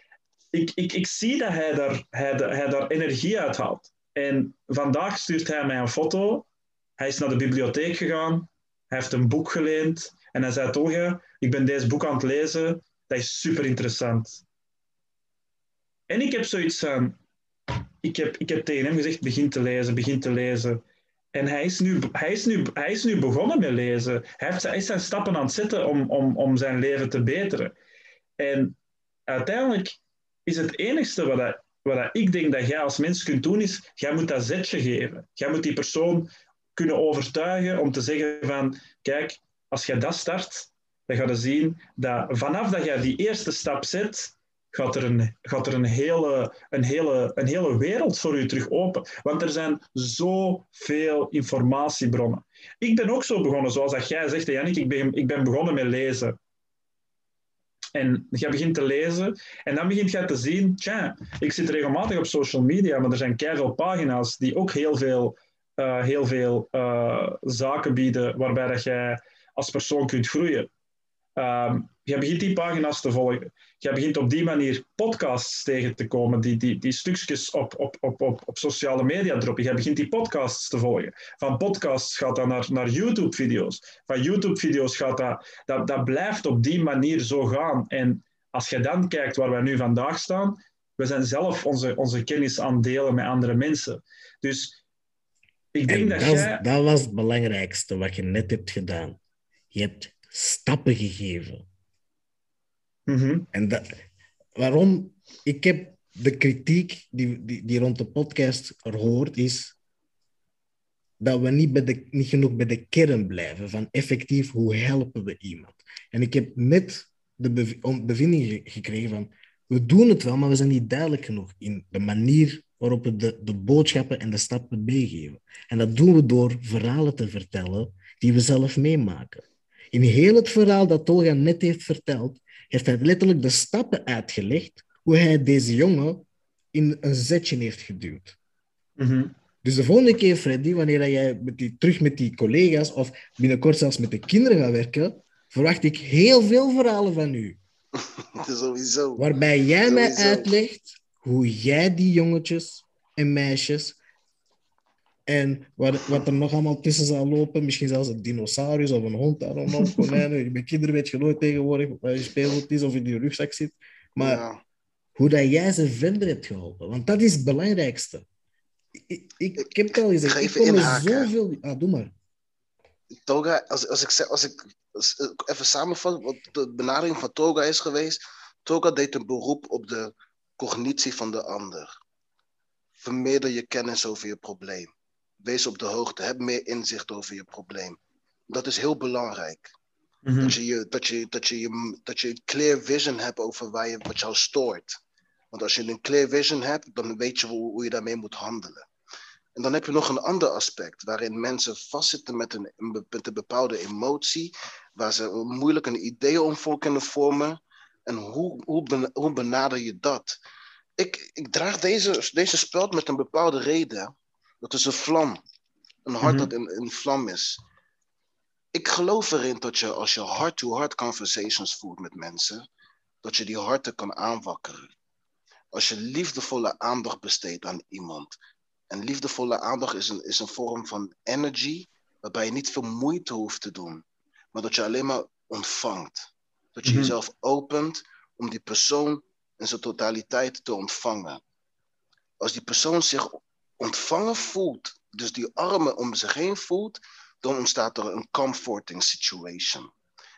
ik, ik, ik zie dat hij daar, hij, hij daar energie uit haalt. En vandaag stuurt hij mij een foto. Hij is naar de bibliotheek gegaan. Hij heeft een boek geleend. En hij zei ja, ik ben deze boek aan het lezen. Dat is super interessant. En ik heb zoiets van... Ik heb, ik heb tegen hem gezegd, begin te lezen, begin te lezen. En hij is nu, hij is nu, hij is nu begonnen met lezen. Hij, heeft, hij is zijn stappen aan het zetten om, om, om zijn leven te beteren. En uiteindelijk is het enigste wat, hij, wat ik denk dat jij als mens kunt doen, is jij moet dat zetje geven. Jij moet die persoon kunnen overtuigen om te zeggen van, kijk, als jij dat start, dan ga je zien dat vanaf dat jij die eerste stap zet, gaat er een, gaat er een, hele, een, hele, een hele wereld voor je terug open. Want er zijn zoveel informatiebronnen. Ik ben ook zo begonnen, zoals dat jij zegt, Jannik, ik ben, ik ben begonnen met lezen. En je begint te lezen en dan begint je te zien, tja, ik zit regelmatig op social media, maar er zijn keihard pagina's die ook heel veel, uh, heel veel uh, zaken bieden waarbij dat jij als persoon kunt groeien. Um, je begint die pagina's te volgen. Je begint op die manier podcasts tegen te komen, die, die, die stukjes op, op, op, op, op sociale media droppen. Je begint die podcasts te volgen. Van podcasts gaat dat naar, naar YouTube-video's. Van YouTube-video's gaat dat, dat... Dat blijft op die manier zo gaan. En als je dan kijkt waar wij nu vandaag staan, we zijn zelf onze, onze kennis aan het delen met andere mensen. Dus ik denk En dat, dat, jij... dat was het belangrijkste wat je net hebt gedaan. Je hebt stappen gegeven. Mm-hmm. En dat, waarom ik heb de kritiek die, die, die rond de podcast er hoort, is dat we niet, bij de, niet genoeg bij de kern blijven van effectief hoe helpen we iemand. En ik heb net de bev bevinding gekregen van we doen het wel, maar we zijn niet duidelijk genoeg in de manier waarop we de, de boodschappen en de stappen meegeven. En dat doen we door verhalen te vertellen die we zelf meemaken. In heel het verhaal dat Tolga net heeft verteld, heeft hij letterlijk de stappen uitgelegd hoe hij deze jongen in een zetje heeft geduwd. Mhm. Dus de volgende keer, Freddy, wanneer jij met die, terug met die collega's of binnenkort zelfs met de kinderen gaat werken, verwacht ik heel veel verhalen van u. Sowieso. Waarbij jij mij uitlegt hoe jij die jongetjes en meisjes en wat, wat er nog allemaal tussen zal lopen, misschien zelfs een dinosaurus of een hond, I don't know, konijnen. Bij kinderen weet je nooit tegenwoordig wat je speelgoed is of in je rugzak zit. Maar Ja. hoe dat jij ze verder hebt geholpen, want dat is het belangrijkste. Ik, ik, ik heb het al gezegd, ik kom inhaken. zoveel... Ah, doe maar. Toga, als, als ik, zeg- als ik als, eh, even samenvat wat de benadering van Toga is geweest. Toga deed een beroep op de cognitie van de ander. Vermeerder je kennis over je probleem. Wees op de hoogte, heb meer inzicht over je probleem. Dat is heel belangrijk. Mhm. Dat je, je, dat, je, dat, je, je, dat je een clear vision hebt over waar je, wat jou stoort. Want als je een clear vision hebt, dan weet je hoe, hoe je daarmee moet handelen. En dan heb je nog een ander aspect, waarin mensen vastzitten met een, met een bepaalde emotie, waar ze moeilijk een idee om voor kunnen vormen. En hoe, hoe, hoe benader je dat? Ik, ik draag deze, deze speld met een bepaalde reden. Dat is een vlam. Een hart Mhm. dat in, in vlam is. Ik geloof erin dat je als je heart-to-heart conversations voert met mensen, dat je die harten kan aanwakkeren. Als je liefdevolle aandacht besteedt aan iemand. En liefdevolle aandacht is een, is een vorm van energy, waarbij je niet veel moeite hoeft te doen, maar dat je alleen maar ontvangt. Dat je Mhm. jezelf opent om die persoon in zijn totaliteit te ontvangen. Als die persoon zich ontvangen voelt, dus die armen om zich heen voelt, dan ontstaat er een comforting situation.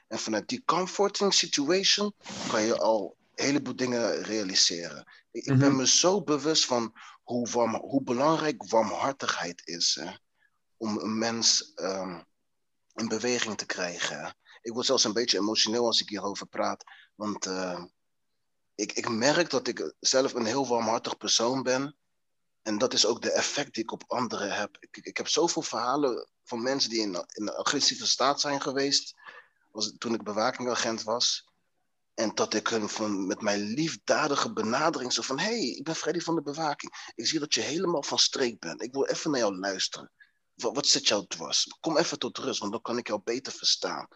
En vanuit die comforting situation kan je al een heleboel dingen realiseren. Ik, ben Mhm. me zo bewust van hoe, warm, hoe belangrijk warmhartigheid is. Hè? Om een mens ehm, in beweging te krijgen. Ik word zelfs een beetje emotioneel als ik hierover praat. Want eh, ik, ik merk dat ik zelf een heel warmhartig persoon ben. En dat is ook de effect die ik op anderen heb. Ik, ik heb zoveel verhalen van mensen die in, in een agressieve staat zijn geweest. Was, toen ik bewakingagent was. En dat ik hun van, met mijn liefdadige benadering zo van... hey, ik ben Freddy van de bewaking. Ik zie dat je helemaal van streek bent. Ik wil even naar jou luisteren. Wat, wat zit jou dwars? Kom even tot rust, want dan kan ik jou beter verstaan.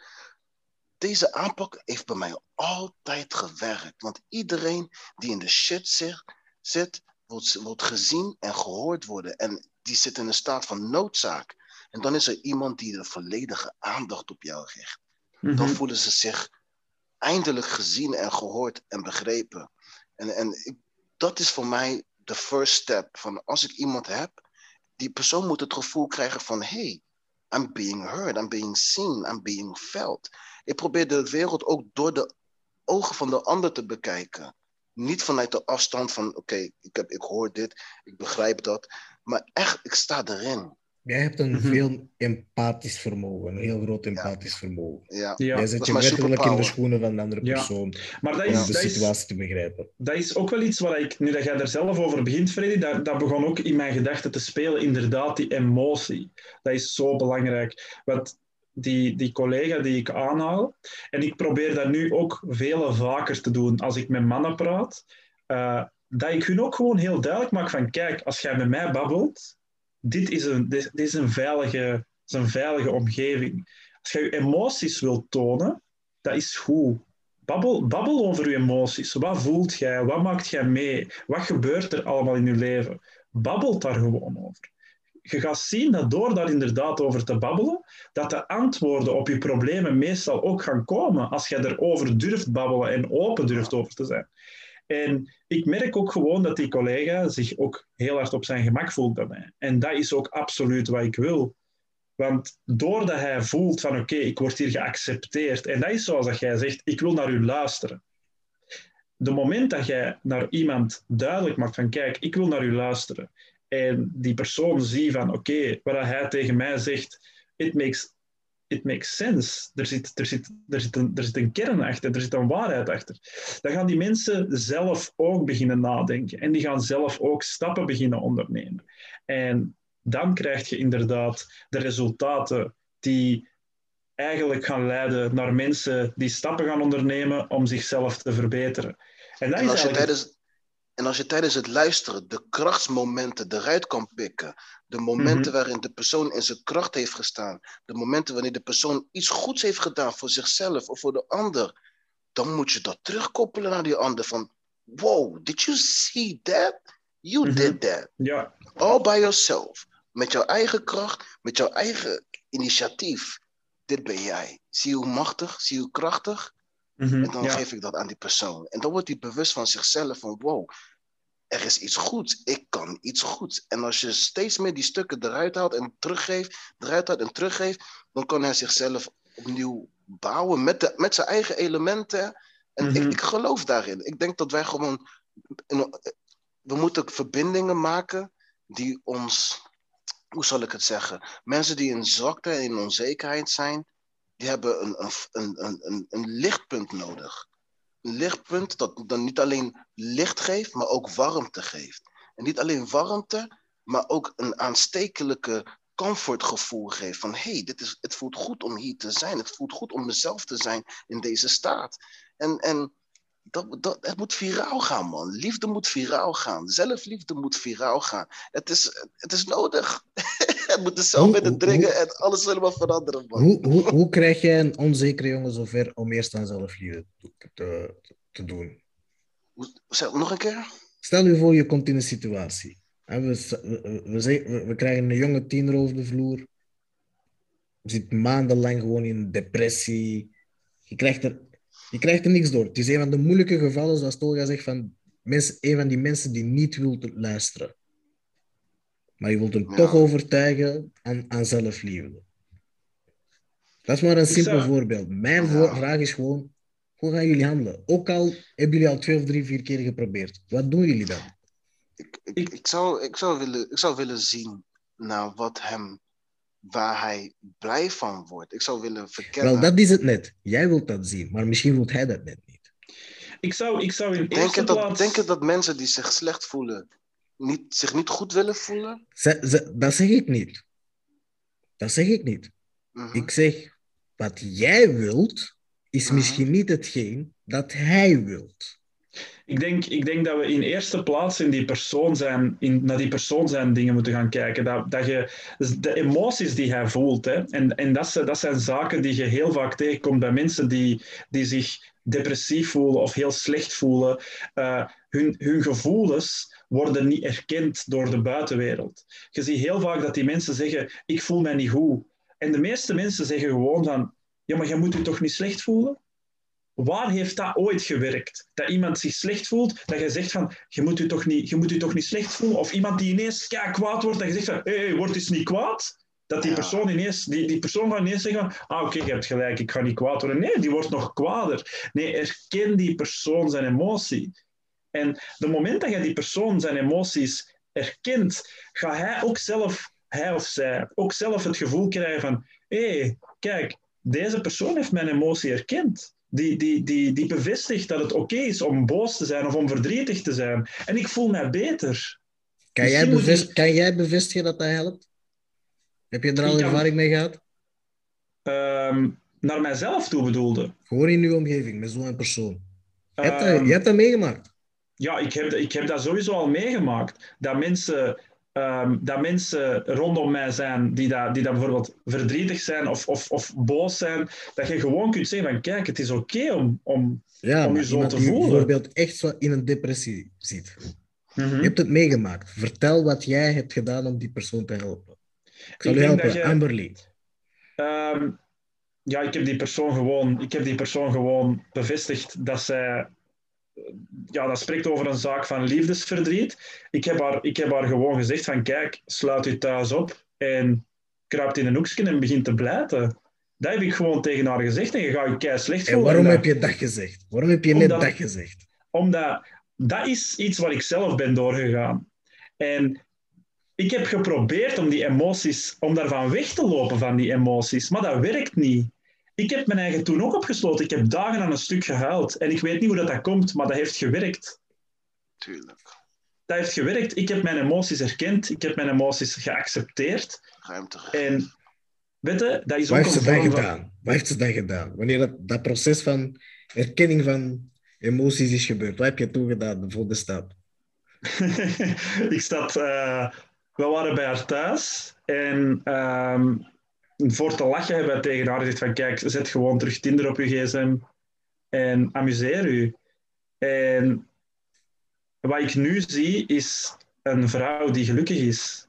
Deze aanpak heeft bij mij altijd gewerkt. Want iedereen die in de shit zit, zit wordt, wordt gezien en gehoord worden. En die zit in een staat van noodzaak. En dan is er iemand die de volledige aandacht op jou richt. Dan Mhm. voelen ze zich eindelijk gezien en gehoord en begrepen. En, en ik, dat is voor mij de first step. Van als ik iemand heb, die persoon moet het gevoel krijgen van... hey, I'm being heard, I'm being seen, I'm being felt. Ik probeer de wereld ook door de ogen van de ander te bekijken. Niet vanuit de afstand van, oké, ik ik, ik hoor dit, ik begrijp dat. Maar echt, ik sta erin. Jij hebt een Mhm. veel empathisch vermogen, een heel groot empathisch vermogen. Ja. Ja. Jij zet je letterlijk in de schoenen van de andere Ja. persoon Maar dat om is, de dat, is, situatie te begrijpen. dat is ook wel iets waar ik, nu dat jij er zelf over begint, Freddy, dat, dat begon ook in mijn gedachten te spelen. Inderdaad, die emotie. Dat is zo belangrijk. Want die, die collega die ik aanhaal, en ik probeer dat nu ook veel vaker te doen als ik met mannen praat, eh, dat ik hun ook gewoon heel duidelijk maak van, kijk, als jij met mij babbelt, dit is een, dit, is een, veilige, een veilige omgeving. Als jij je emoties wilt tonen, dat is goed. Babbel, babbel over je emoties. Wat voelt jij? Wat maakt jij mee? Wat gebeurt er allemaal in je leven? Babbel daar gewoon over. Je gaat zien dat door daar inderdaad over te babbelen, dat de antwoorden op je problemen meestal ook gaan komen als jij erover durft babbelen en open durft over te zijn. En ik merk ook gewoon dat die collega zich ook heel hard op zijn gemak voelt bij mij. En dat is ook absoluut wat ik wil. Want doordat hij voelt van oké, ik word hier geaccepteerd. En dat is zoals dat jij zegt, ik wil naar u luisteren. De moment dat jij naar iemand duidelijk maakt van kijk, ik wil naar u luisteren. En die persoon ziet van oké, wat hij tegen mij zegt, it makes, it makes sense. Er zit, er, zit, er, zit een, er zit een kern achter, er zit een waarheid achter. Dan gaan die mensen zelf ook beginnen nadenken. En die gaan zelf ook stappen beginnen ondernemen. En dan krijg je inderdaad de resultaten die eigenlijk gaan leiden naar mensen die stappen gaan ondernemen om zichzelf te verbeteren. En dat En is eigenlijk... En als je tijdens het luisteren de krachtsmomenten eruit kan pikken, de momenten Mhm. waarin de persoon in zijn kracht heeft gestaan, de momenten wanneer de persoon iets goeds heeft gedaan voor zichzelf of voor de ander, dan moet je dat terugkoppelen naar die ander van, wow, did you see that? You Mhm. did that. Ja, All by yourself. Met jouw eigen kracht, met jouw eigen initiatief. Dit ben jij. Zie hoe machtig, zie hoe krachtig. Mhm, En dan ja. geef ik dat aan die persoon. En dan wordt hij bewust van zichzelf van wow, er is iets goeds. Ik kan iets goeds. En als je steeds meer die stukken eruit haalt en teruggeeft, eruit haalt en teruggeeft, dan kan hij zichzelf opnieuw bouwen met, de, met zijn eigen elementen. En Mhm. ik, ik geloof daarin. Ik denk dat wij gewoon, we moeten verbindingen maken die ons, hoe zal ik het zeggen, mensen die in zwakte en in onzekerheid zijn, die hebben een, een, een, een, een, lichtpunt nodig. Een lichtpunt dat dan niet alleen licht geeft, maar ook warmte geeft. En niet alleen warmte, maar ook een aanstekelijke comfortgevoel geeft. Van hé, hey, dit is, het voelt goed om hier te zijn. Het voelt goed om mezelf te zijn in deze staat. En, en dat, dat, het moet viraal gaan, man. Liefde moet viraal gaan. Zelfliefde moet viraal gaan. Het is, het is nodig. het moet zelf Hoe- in hoe- dringen en alles helemaal veranderen, man. Hoe, hoe, hoe krijg jij een onzekere jongen zover om eerst aan zelfliefde te, te, doen? Hoe- zeg, nog een keer? Stel je voor, je komt in een situatie. En we, we- we krijgen een jonge tiener over de vloer. Zit maandenlang gewoon in depressie. Je krijgt er, je krijgt er niks door. Het is een van de moeilijke gevallen, zoals Tolga zegt, van mensen, een van die mensen die niet wil luisteren. Maar je wilt hem Ja. toch overtuigen aan, aan zelfliefde. Dat is maar een simpel zou- voorbeeld. Mijn Ja. vraag is gewoon, hoe gaan jullie handelen? Ook al hebben jullie al twee of drie, vier keer geprobeerd. Wat doen jullie dan? Ik, ik, ik, zou, ik, zou willen, ik zou willen zien naar wat hem, waar hij blij van wordt. Ik zou willen verkennen. Wel, dat is het net. Jij wilt dat zien, maar misschien wilt hij dat net niet. Ik zou, ik zou in denk, eerste dat, plaats... denk je dat mensen die zich slecht voelen, niet, zich niet goed willen voelen? Ze- ze- dat zeg ik niet. Dat zeg ik niet. Mhm. Ik zeg, wat jij wilt, is Mhm. misschien niet hetgeen dat hij wilt. Ik denk, ik denk dat we in eerste plaats in die persoon zijn, in, naar die persoon zijn dingen moeten gaan kijken. Dat, dat je, de emoties die hij voelt, hè, en, en dat, zijn, dat zijn zaken die je heel vaak tegenkomt bij mensen die, die zich depressief voelen of heel slecht voelen. Eh, hun, hun gevoelens worden niet erkend door de buitenwereld. Je ziet heel vaak dat die mensen zeggen, ik voel mij niet goed. En de meeste mensen zeggen gewoon van, ja, maar je moet je toch niet slecht voelen? Waar heeft dat ooit gewerkt? Dat iemand zich slecht voelt, dat je zegt van, je moet je toch niet, je moet je toch niet slecht voelen? Of iemand die ineens kwaad wordt, dat je zegt van, hé, hey, word eens niet kwaad. Dat die persoon ineens, die, die persoon gaat ineens zeggen van, ah oké, je hebt gelijk, ik ga niet kwaad worden. Nee, die wordt nog kwader. Nee, erken die persoon zijn emotie. En de moment dat je die persoon zijn emoties erkent, gaat hij ook zelf, hij of zij, ook zelf het gevoel krijgen van, hé, hey, kijk, deze persoon heeft mijn emotie erkend. Die, die, die, die bevestigt dat het oké is om boos te zijn of om verdrietig te zijn. En ik voel mij beter. Kan jij, kan jij bevestigen dat dat helpt? Heb je er al ervaring mee gehad? Ehm, naar mijzelf toe bedoelde. Gewoon in uw omgeving, met zo'n persoon. Je hebt, dat, Ehm, je hebt dat meegemaakt. Ja, ik heb, ik heb dat sowieso al meegemaakt. Dat mensen, ehm, dat mensen rondom mij zijn die dat, die dat bijvoorbeeld verdrietig zijn of, of, of boos zijn. Dat je gewoon kunt zeggen van kijk, het is oké om... om Ja, om je zo te voelen. bijvoorbeeld echt zo in een depressie zit. Mhm. Je hebt het meegemaakt. Vertel wat jij hebt gedaan om die persoon te helpen. Ik zal Ik denk helpen, je- Amberly. Ehm, ja, ik heb die persoon gewoon, ik heb die persoon gewoon bevestigd dat zij. Ja, dat spreekt over een zaak van liefdesverdriet. Ik heb haar, ik heb haar gewoon gezegd van kijk, sluit u thuis op en kruipt in een hoekje en begint te blijten. Dat heb ik gewoon tegen haar gezegd en je gaat je kei slecht En voelen. waarom En heb dat- je dat gezegd? Waarom heb je net Omdat- dat gezegd? Omdat dat is iets waar ik zelf ben doorgegaan. En ik heb geprobeerd om die emoties, om daarvan weg te lopen van die emoties, maar dat werkt niet. Ik heb mijn eigen toen ook opgesloten. Ik heb dagen aan een stuk gehuild. En ik weet niet hoe dat, dat komt, maar dat heeft gewerkt. Tuurlijk. Dat heeft gewerkt. Ik heb mijn emoties erkend. Ik heb mijn emoties geaccepteerd. Ruimte. En weet je, dat is Wat ook heeft ze dan vorm van... gedaan? Wat heeft ze dan gedaan? Wanneer dat, dat proces van erkenning van emoties is gebeurd, wat heb je toen gedaan, de volgende stap? ik zat, eh, we waren bij haar thuis en ehm, voor te lachen hebben tegen haar gezegd van kijk, zet gewoon terug Tinder op je gsm en amuseer u. En wat ik nu zie is een vrouw die gelukkig is.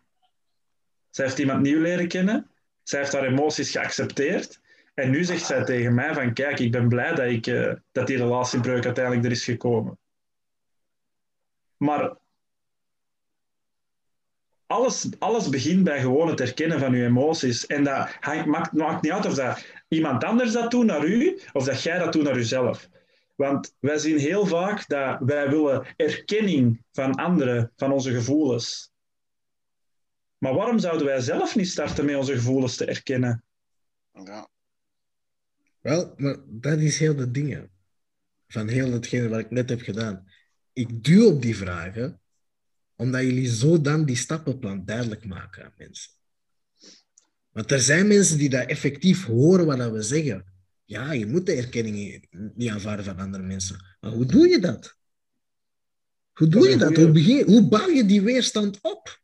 Zij heeft iemand nieuw leren kennen. Zij heeft haar emoties geaccepteerd. En nu zegt zij tegen mij van kijk, ik ben blij dat, ik, eh, dat die relatiebreuk uiteindelijk er is gekomen. Maar alles, alles begint bij gewoon het herkennen van je emoties. En dat hangt, maakt, maakt niet uit of dat iemand anders dat doet naar u, of dat jij dat doet naar jezelf. Want wij zien heel vaak dat wij willen erkenning van anderen, van onze gevoelens. Maar waarom zouden wij zelf niet starten met onze gevoelens te erkennen? Ja. Wel, maar dat is heel de dingen. Van heel hetgene wat ik net heb gedaan. Ik duw op die vragen, omdat jullie zo dan die stappenplan duidelijk maken aan mensen. Want er zijn mensen die dat effectief horen wat we zeggen. Ja, je moet de erkenning niet aanvaarden van andere mensen. Maar hoe doe je dat? Hoe doe je dat? Hoe, begin, hoe bouw je die weerstand op?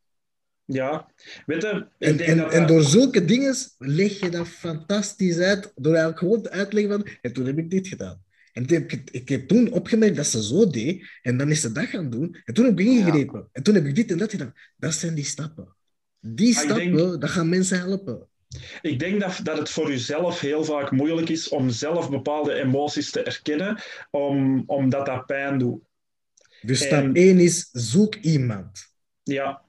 Ja, weet je, En, denk en, dat en dat- door zulke dingen leg je dat fantastisch uit. Door eigenlijk gewoon te uitleggen van... En toen heb ik dit gedaan. En toen heb ik, ik heb toen opgemerkt dat ze zo deed. En dan is ze dat gaan doen. En toen heb ik ingegrepen. En toen heb ik dit en dat gedaan. Dat zijn die stappen. Die Maar ik stappen, denk- dat gaan mensen helpen. Ik denk dat, dat het voor jezelf heel vaak moeilijk is om zelf bepaalde emoties te erkennen, om, omdat dat pijn doet. Dus En- stap 1 is zoek iemand. Ja,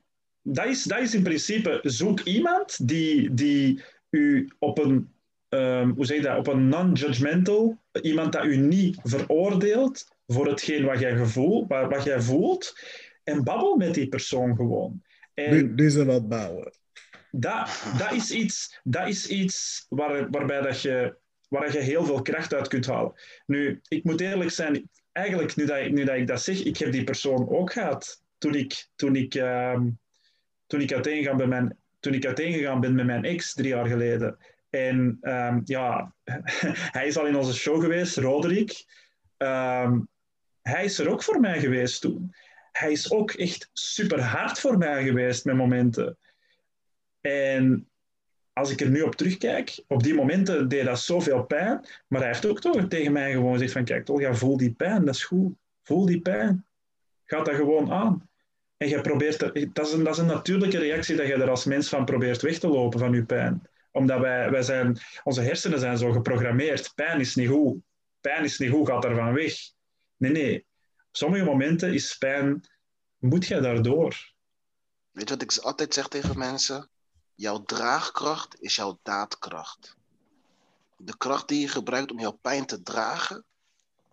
dat is, dat is in principe, zoek iemand die, die u op een, ehm, hoe zeg je dat, op een non-judgmental, iemand dat u niet veroordeelt voor hetgeen wat jij, gevoel, wat, wat jij voelt, en babbel met die persoon gewoon. En Nu, zijn het bouwen. dat, dat is iets, dat is iets waar, waarbij dat je, waar je heel veel kracht uit kunt halen. Nu, ik moet eerlijk zijn, eigenlijk nu dat, ik, nu dat ik dat zeg, ik heb die persoon ook gehad toen ik, toen ik, ehm, toen ik, uiteengegaan, ben mijn, toen ik uiteengegaan ben met mijn ex drie jaar geleden. En ehm, ja, hij is al in onze show geweest, Roderick. Ehm, hij is er ook voor mij geweest toen. Hij is ook echt super hard voor mij geweest met momenten. En als ik er nu op terugkijk, op die momenten deed dat zoveel pijn, maar hij heeft ook toch tegen mij gewoon gezegd van kijk, Tolga, voel die pijn, dat is goed. Voel die pijn. Ga dat gewoon aan. En je probeert er, dat, is een, dat is een natuurlijke reactie dat je er als mens van probeert weg te lopen van je pijn. Omdat wij, wij zijn, onze hersenen zijn zo geprogrammeerd. Pijn is niet goed. Pijn is niet goed, gaat ervan weg. Nee, nee. Op sommige momenten is pijn, moet je daardoor. Weet je wat ik altijd zeg tegen mensen? Jouw draagkracht is jouw daadkracht. De kracht die je gebruikt om jouw pijn te dragen,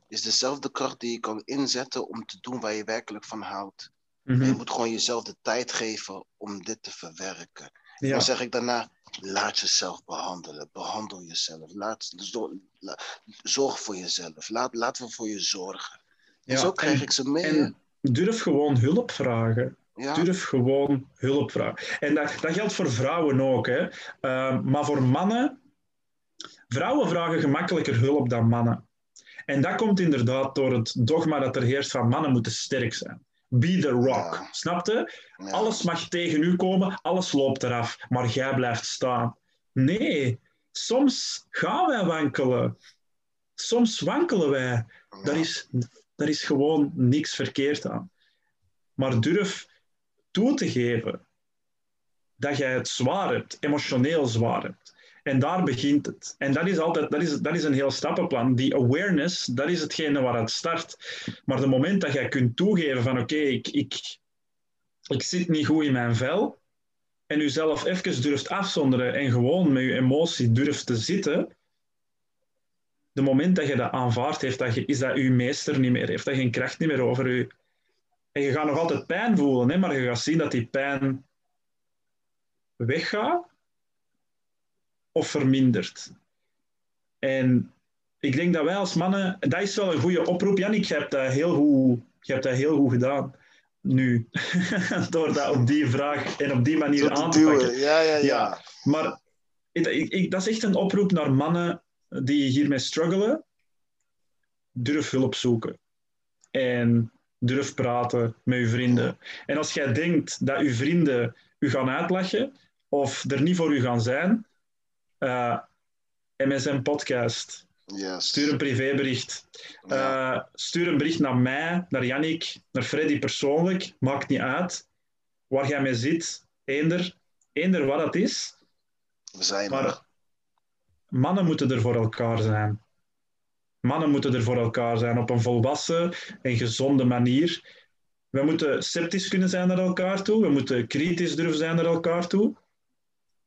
is dezelfde kracht die je kan inzetten om te doen waar je werkelijk van houdt. Mhm. Je moet gewoon jezelf de tijd geven om dit te verwerken. Ja. Dan zeg ik daarna, laat jezelf behandelen. Behandel jezelf. Laat, zo- la- zorg voor jezelf. Laat, laten we voor je zorgen. Ja, zo krijg en- ik ze mee. En durf gewoon hulp vragen. ja, Durf gewoon hulp vragen. En dat, dat geldt voor vrouwen ook. Hè. Uh, maar voor mannen... Vrouwen vragen gemakkelijker hulp dan mannen. En dat komt inderdaad door het dogma dat er heerst van mannen moeten sterk zijn. Be the rock. Ja. Snapte? ja. Alles mag tegen u komen, alles loopt eraf, maar jij blijft staan. Nee, soms gaan wij wankelen. Soms wankelen wij. Ja. Daar is, daar is gewoon niks verkeerd aan. Maar durf toe te geven dat jij het zwaar hebt, emotioneel zwaar hebt. En daar begint het. En dat is altijd dat is, dat is een heel stappenplan. Die awareness, dat is hetgene waar het start. Maar het moment dat jij kunt toegeven van oké, ik, ik, ik zit niet goed in mijn vel, en jezelf even durft afzonderen en gewoon met je emotie durft te zitten, de moment dat je dat aanvaardt, heeft dat, je- is dat je meester niet meer, heeft dat geen kracht niet meer over je. En je gaat nog altijd pijn voelen, hè, maar je gaat zien dat die pijn weggaat of vermindert. En ik denk dat wij als mannen, dat is wel een goede oproep. Jannik, je hebt dat heel goed, je hebt dat heel goed gedaan. Nu, door dat op die vraag en op die manier aan te pakken. Ja, ja, ja. Ja. Maar ik- dat is echt een oproep naar mannen die hiermee struggelen. Durf hulp zoeken. En Durf praten met je vrienden. En als jij denkt dat je vrienden u gaan uitlachen of er niet voor u gaan zijn, eh, MSN Podcast. Yes. Stuur een privébericht. Ja. Eh, stuur een bericht naar mij, naar Yannick, naar Freddy persoonlijk. Maakt niet uit waar jij mee zit. Eender, eender wat het is. We zijn Maar er. mannen moeten er voor elkaar zijn. Mannen moeten er voor elkaar zijn op een volwassen en gezonde manier. We moeten sceptisch kunnen zijn naar elkaar toe. We moeten kritisch durven zijn naar elkaar toe.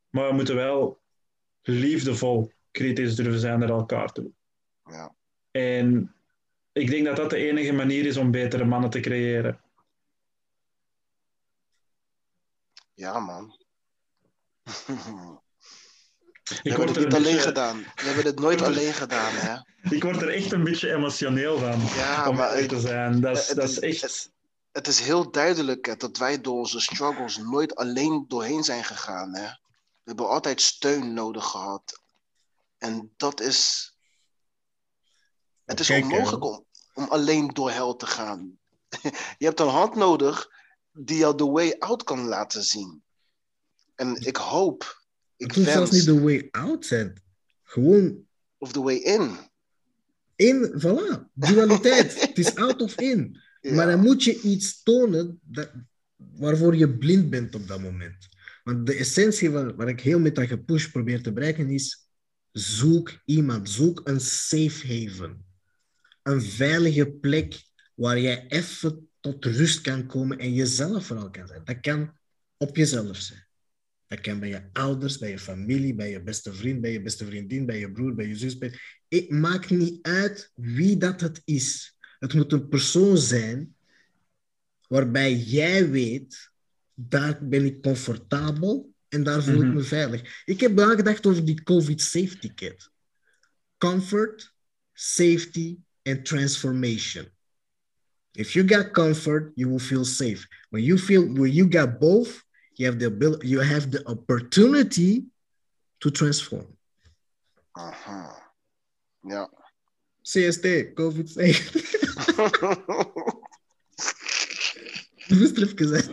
Maar we moeten wel liefdevol kritisch durven zijn naar elkaar toe. Ja. En ik denk dat dat de enige manier is om betere mannen te creëren. ja, man. We Ik hebben word, het er niet een alleen beetje, gedaan. We hebben het nooit alleen gedaan, hè. ik word er echt een beetje emotioneel van. Ja, om maar te het, zijn. Dat is, het dat is- echt. het is heel duidelijk hè, dat wij door onze struggles nooit alleen doorheen zijn gegaan, hè. We hebben altijd steun nodig gehad. En dat is... Het is Kijk, onmogelijk om, om alleen door hel te gaan. Je hebt een hand nodig die jou de way out kan laten zien. En ik hoop, ik hoeft zelfs niet de way out zijn. Gewoon of the way in. in, voilà, dualiteit. het is out of in. Ja. Maar dan moet je iets tonen dat, waarvoor je blind bent op dat moment. Want de essentie waar, waar ik heel met dat gepush probeer te bereiken is: zoek iemand, zoek een safe haven. Een veilige plek waar jij even tot rust kan komen en jezelf vooral kan zijn. Dat kan op jezelf zijn. Dat kan bij je ouders, bij je familie, bij je beste vriend, bij je beste vriendin, bij je broer, bij je zus. Bij... Het maakt niet uit wie dat het is. Het moet een persoon zijn waarbij jij weet, daar ben ik comfortabel en daar voel ik Mhm. me veilig. Ik heb nagedacht over die COVID safety kit. Comfort, safety en transformation. If you got comfort, you will feel safe. When you feel when you got both, you have the ability, you have the opportunity to transform. Aha. Ja. CST, COVID safety. Moest er even zijn.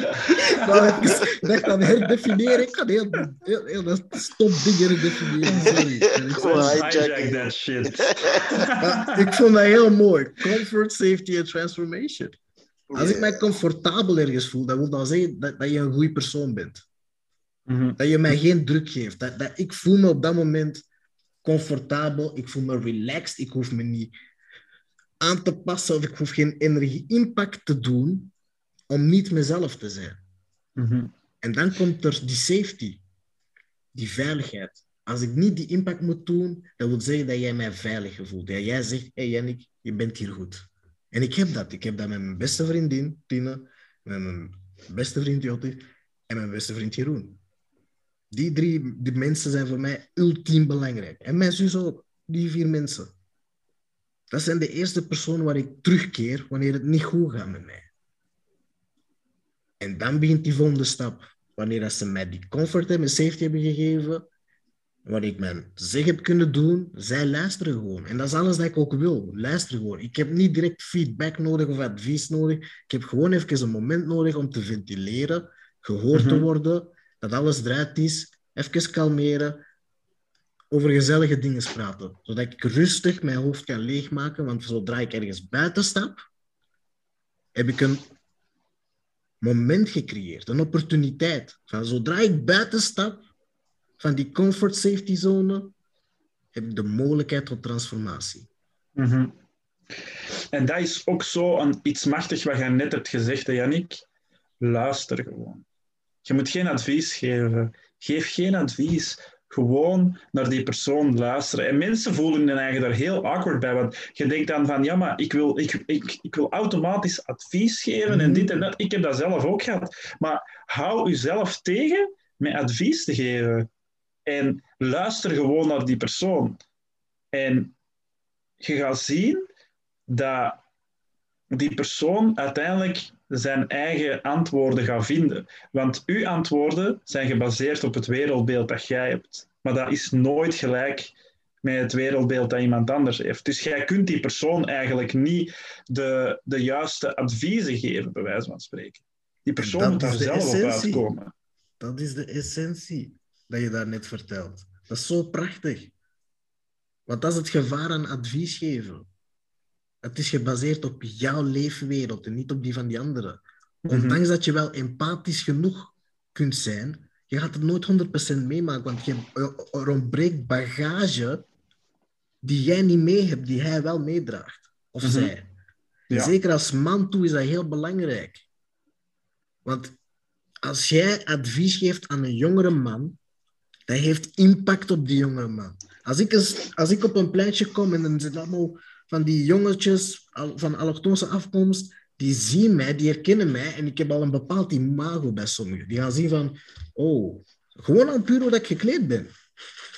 Nou, dacht aan herdefiniëren. Ik kan heel, heel, heel dat stom ding herdefiniëren. Sorry. Gewoon hijacking. that shit. Maar ik vond dat heel mooi. Comfort, safety en transformation. Als ik mij comfortabel ergens voel, dat wil dan zeggen dat, dat je een goede persoon bent. Mhm. Dat je mij geen druk geeft. Dat, dat ik voel me op dat moment comfortabel. Ik voel me relaxed. Ik hoef me niet aan te passen of ik hoef geen energie-impact te doen om niet mezelf te zijn. Mhm. En dan komt er die safety, die veiligheid. Als ik niet die impact moet doen, dat wil zeggen dat jij mij veilig voelt. Dat jij zegt, hé hey Jannik, je bent hier goed. En ik heb dat. Ik heb dat met mijn beste vriendin, Tine, met mijn beste vriend Jotte en mijn beste vriend Jeroen. Die drie die mensen zijn voor mij ultiem belangrijk. En mijn zus ook, die vier mensen. Dat zijn de eerste personen waar ik terugkeer wanneer het niet goed gaat met mij. En dan begint die volgende stap. Wanneer dat ze mij die comfort en mijn safety hebben gegeven, wat ik mijn zeg heb kunnen doen, zij luisteren gewoon. En dat is alles dat ik ook wil. Luisteren gewoon. Ik heb niet direct feedback nodig of advies nodig. Ik heb gewoon even een moment nodig om te ventileren, gehoord te Mhm. worden, dat alles eruit is, even kalmeren, over gezellige dingen praten. Zodat ik rustig mijn hoofd kan leegmaken, want zodra ik ergens buiten stap, heb ik een moment gecreëerd, een opportuniteit. Van zodra ik buiten stap van die comfort safety zone, heb ik de mogelijkheid tot transformatie. Mhm. En dat is ook zo een, iets machtig wat jij net hebt gezegd, hè, Yannick. Luister gewoon. Je moet geen advies geven. Geef geen advies. Gewoon naar die persoon luisteren. En mensen voelen hun eigen daar heel awkward bij. Want je denkt dan van, ja, maar ik wil, ik, ik, ik wil automatisch advies geven en dit en dat. Ik heb dat zelf ook gehad. Maar hou jezelf tegen met advies te geven. En luister gewoon naar die persoon. En je gaat zien dat die persoon uiteindelijk zijn eigen antwoorden gaat vinden. Want uw antwoorden zijn gebaseerd op het wereldbeeld dat jij hebt. Maar dat is nooit gelijk met het wereldbeeld dat iemand anders heeft. Dus jij kunt die persoon eigenlijk niet de, de juiste adviezen geven, bij wijze van spreken. Die persoon Dat moet daar de zelf op essentie. uitkomen. Dat is de essentie dat je daar net vertelt. Dat is zo prachtig. Want dat is het gevaar aan advies geven. Het is gebaseerd op jouw leefwereld en niet op die van die anderen. Mhm. Ondanks dat je wel empathisch genoeg kunt zijn, je gaat het nooit 100% meemaken, want je, er ontbreekt bagage die jij niet mee hebt, die hij wel meedraagt. Of Mhm. zij. Ja. Zeker als man toe is dat heel belangrijk. Want als jij advies geeft aan een jongere man, dat heeft impact op die jongere man. Als ik, eens, als ik op een pleintje kom en er zitten allemaal van die jongetjes van allochtonse afkomst, die zien mij, die herkennen mij en ik heb al een bepaald imago bij sommigen. Die gaan zien van, oh, gewoon al puur hoe ik gekleed ben.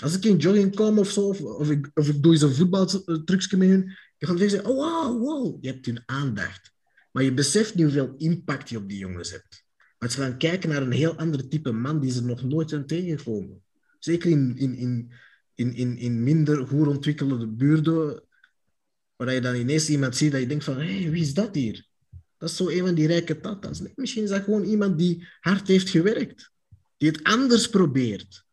Als ik in jogging kom of zo, of, of, ik, doe eens een voetbaltrucje met hun, je gaat zeggen, oh wow, wow, je hebt hun aandacht. Maar je beseft niet hoeveel impact je op die jongens hebt. Want ze gaan kijken naar een heel ander type man die ze nog nooit zijn tegengekomen. Zeker in, in, in, in, in minder goed ontwikkelde buurten, waar je dan ineens iemand ziet dat je denkt van, hé, hey, wie is dat hier? Dat is zo een van die rijke tata's. Nee, misschien is dat gewoon iemand die hard heeft gewerkt. Die het anders probeert.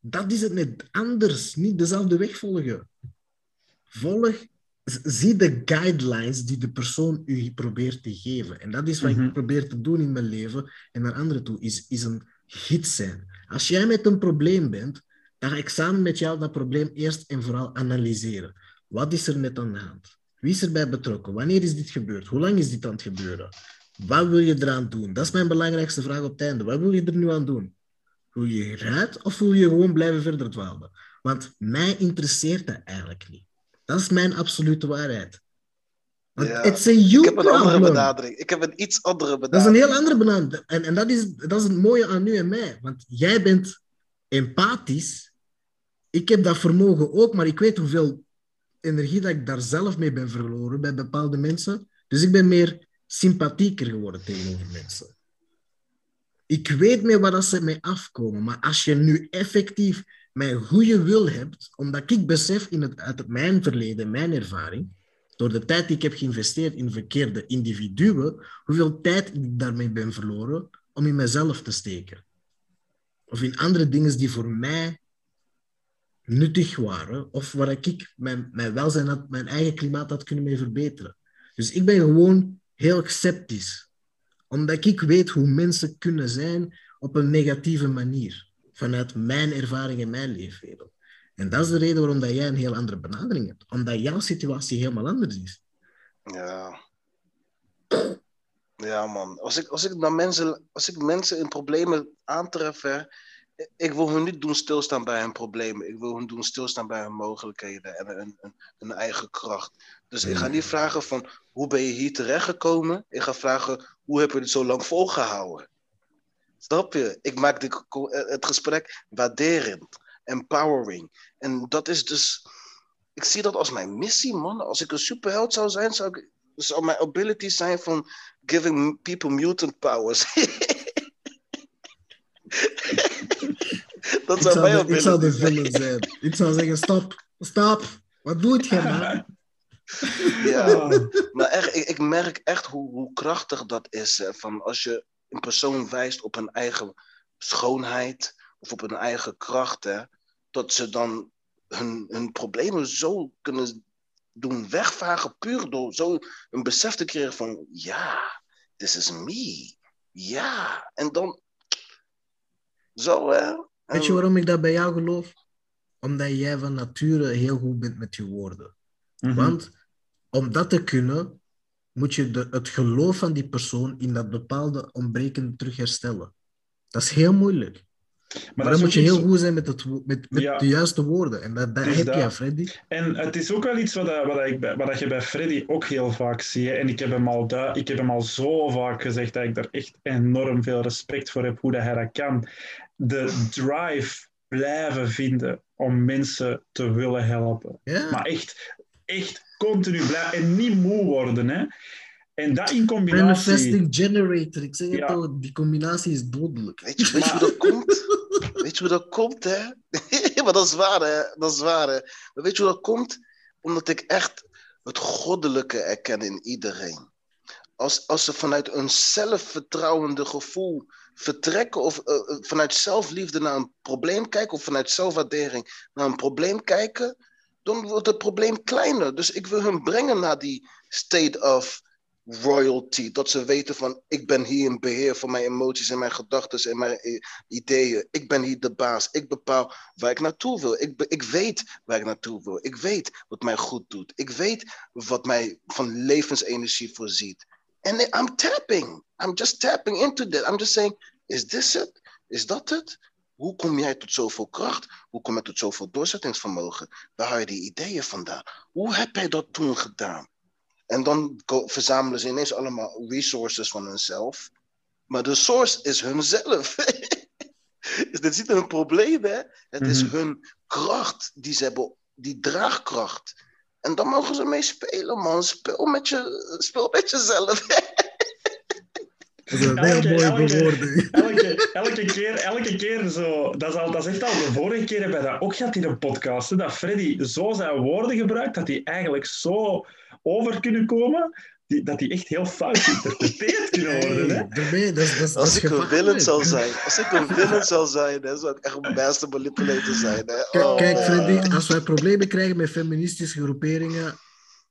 Dat is het net. Anders. Niet dezelfde weg volgen. Volg, zie de guidelines die de persoon u probeert te geven. En dat is wat Mhm. ik probeer te doen in mijn leven en naar anderen toe, is, is een gids zijn. Als jij met een probleem bent, dan ga ik samen met jou dat probleem eerst en vooral analyseren. Wat is er net aan de hand? Wie is erbij betrokken? Wanneer is dit gebeurd? Hoe lang is dit aan het gebeuren? Wat wil je eraan doen? Dat is mijn belangrijkste vraag op het einde. Wat wil je er nu aan doen? Wil je eruit of wil je gewoon blijven verder dwalen? Want mij interesseert dat eigenlijk niet. Dat is mijn absolute waarheid. Want Ja. it's a you Ik heb een andere problem. benadering. Ik heb een iets andere Dat is benadering. een heel andere benadering. En, en dat, is, dat is het mooie aan u en mij. Want jij bent empathisch. Ik heb dat vermogen ook, maar ik weet hoeveel energie dat ik daar zelf mee ben verloren bij bepaalde mensen. Dus ik ben meer sympathieker geworden tegenover mensen. Ik weet meer waar dat ze mee afkomen. Maar als je nu effectief mijn goede wil hebt, omdat ik besef in het, uit mijn verleden, mijn ervaring, door de tijd die ik heb geïnvesteerd in verkeerde individuen, hoeveel tijd ik daarmee ben verloren om in mezelf te steken. Of in andere dingen die voor mij nuttig waren, of waar ik mijn, mijn welzijn, had, mijn eigen klimaat had kunnen mee verbeteren. Dus ik ben gewoon heel sceptisch, omdat ik weet hoe mensen kunnen zijn op een negatieve manier, vanuit mijn ervaring en mijn leefwereld. En dat is de reden waarom dat jij een heel andere benadering hebt, omdat jouw situatie helemaal anders is. Ja. Ja, man. Als ik, als ik, naar mensen, als ik mensen in problemen aantref, ik wil hun niet doen stilstaan bij hun problemen. Ik wil hun doen stilstaan bij hun mogelijkheden en hun, hun, hun eigen kracht. Dus ik ga niet vragen van, hoe ben je hier terechtgekomen? Ik ga vragen, hoe heb je het zo lang volgehouden? Snap je? Ik maak de, het gesprek waarderend, empowering. En dat is dus, ik zie dat als mijn missie, man. Als ik een superheld zou zijn, zou ik zou mijn ability zijn van giving people mutant powers. dat zou de, ik zou de villain zijn. Ik zou zeggen, stop, stop. Wat doet je, man? Ja, maar echt, ik, ik merk echt hoe, hoe krachtig dat is. Hè, van als je een persoon wijst op hun eigen schoonheid of op hun eigen kracht, hè, dat ze dan hun, hun problemen zo kunnen doen wegvagen, puur door zo een besef te creëren van, ja, this is me. Ja, en dan zo, hè. Weet je En- waarom ik dat bij jou geloof? Omdat jij van nature heel goed bent met je woorden. Mhm. Want om dat te kunnen, moet je de, het geloof van die persoon in dat bepaalde ontbrekende terug herstellen. Dat is heel moeilijk. Maar, dat dan moet je heel iets- goed zijn met, het, met, met Ja. de juiste woorden. En dat, dat Dus heb dat- je, Freddy. En het is ook wel iets wat, eh, wat, ik, wat je bij Freddy ook heel vaak ziet. En ik heb, hem al du- ik heb hem al zo vaak gezegd dat ik daar echt enorm veel respect voor heb, hoe dat hij dat kan. De drive blijven vinden om mensen te willen helpen. Ja. Maar echt, echt continu blijven en niet moe worden. Hè? En dat in combinatie... Manifesting generator. Ik zeg het al, die combinatie is dodelijk. Weet je, weet je hoe dat komt? Weet je hoe dat komt, hè? maar dat is waar, hè? Dat is waar, hè? Maar weet je hoe dat komt? Omdat ik echt het goddelijke erken in iedereen. Als, als ze vanuit een zelfvertrouwende gevoel vertrekken of eh, eh, vanuit zelfliefde naar een probleem kijken of vanuit zelfwaardering naar een probleem kijken, dan wordt het probleem kleiner. Dus ik wil hun brengen naar die state of royalty. Dat ze weten van, ik ben hier in beheer van mijn emoties en mijn gedachten en mijn eh, ideeën. Ik ben hier de baas. Ik bepaal waar ik naartoe wil. Ik, ik weet waar ik naartoe wil. Ik weet wat mij goed doet. Ik weet wat mij van levensenergie voorziet. En I'm tapping. I'm just tapping into that. I'm just saying, is this it? Is dat het? Hoe kom jij tot zoveel kracht? Hoe kom je tot zoveel doorzettingsvermogen? Waar haal je die ideeën vandaan? Hoe heb jij dat toen gedaan? En dan verzamelen ze ineens allemaal resources van hunzelf. Maar de source is hunzelf. dus dit niet een probleem, hè? Het is Mhm. hun kracht die ze hebben, die draagkracht. En dan mogen ze mee spelen, man. Speel met, je, speel met jezelf. Dat is een heel Elke- mooie elke- bewoording. Elke, elke, keer, elke keer zo. Dat is, al, dat is echt al de vorige keer hebben we dat ook gehad in een podcast. Hè, dat Freddy zo zijn woorden gebruikt dat die eigenlijk zo over kunnen komen. Die, dat die echt heel fout geïnterpreteerd kunnen worden. Hè? Dat is, dat Als ik een villain zou zijn, als ik een villain zou zijn, hè, zou ik echt een master manipulator zijn. Hè? Kijk, Oh, kijk. Freddy, als wij problemen krijgen met feministische groeperingen,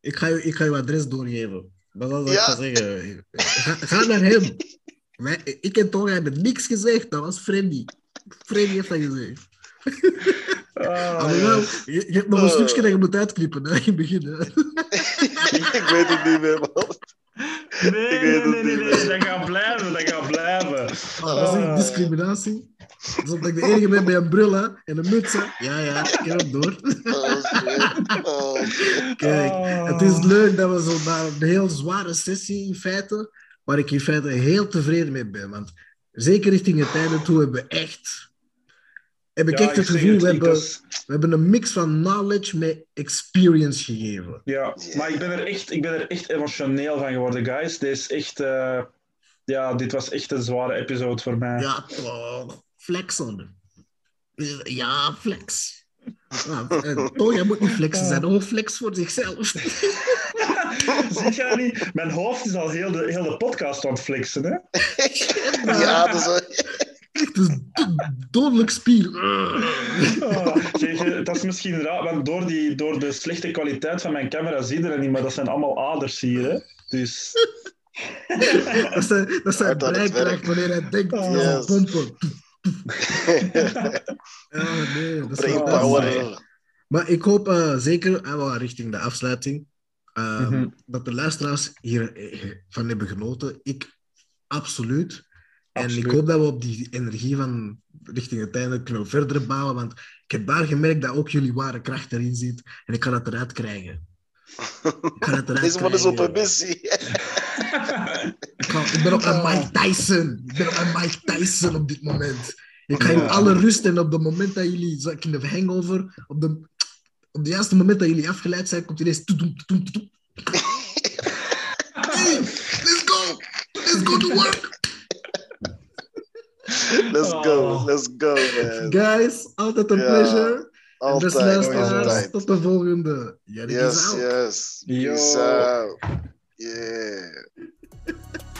ik ga je, ik ga je adres doorgeven. Dat is wat ik Ja. ga zeggen. Ga, ga naar hem. Wij- ik en Tonga hebben niks gezegd, dat was Freddy. Freddy heeft dat gezegd. Ah, ja. je, je hebt nog een Oh. stukje dat je moet uitknippen, hè, in het begin. Hè. ik weet het niet meer, man. Nee, Ik nee, weet nee, het nee, niet dat gaat blijven, dat gaat blijven. Ah, dat is echt Ah. discriminatie. Alsof ik de enige ben met een bril hè, en een muts. hè. Ja, ja, ik heb hem door. Oh, shit. Oh. Kijk, het is leuk dat we zo na een heel zware sessie in feite, waar ik in feite heel tevreden mee ben. Want zeker richting het einde toe hebben we echt, heb ik Ja, echt het zeg gevoel, we hebben, was- we hebben een mix van knowledge met experience gegeven. Ja, maar ik ben, er echt, ik ben er echt emotioneel van geworden, guys. Dit is echt... eh, ja, dit was echt een zware episode voor mij. Ja, toch. Flex on. Ja, flex. Ja, toch, jij moet niet flexen zijn, gewoon flex voor zichzelf. Zie je dat niet? Mijn hoofd is al heel de, heel de podcast aan het flexen, hè? Ja, dat is wel- Het is do- dodelijk spier. Ah, zeg, eh, dat is misschien raar, want door, die, door de slechte kwaliteit van mijn camera zie je dat niet, maar dat zijn allemaal aders hier, hè? Dus... Dat zijn, dat zijn werk. wanneer hij denkt, Oh. ja, Yes. pompen. Ja, nee, dat is power. Maar ik hoop eh, zeker, en wel richting de afsluiting, eh, Mhm. dat de luisteraars hiervan hebben genoten. Ik absoluut. En Absoluut. ik hoop dat we op die energie van richting het einde kunnen verder bouwen. Want ik heb daar gemerkt dat ook jullie ware kracht erin zit. En ik ga dat eruit krijgen. Ik ga dat eruit Deze man is op een missie. Ik, ga- ik ben op een Mike Tyson. Ik ben op een Mike Tyson op dit moment. Ik ga in alle rust en op het moment dat jullie, zo in de hangover, op de, op het juiste moment dat jullie afgeleid zijn, komt ineens. Hey, let's go! Let's go to work! Let's go, Oh. let's go, man. Guys, altijd een Ja, pleasure. En beste Altijd, luisteraars, altijd. tot de volgende. Jari is Yes, out. yes. Yo. Peace out. Yeah.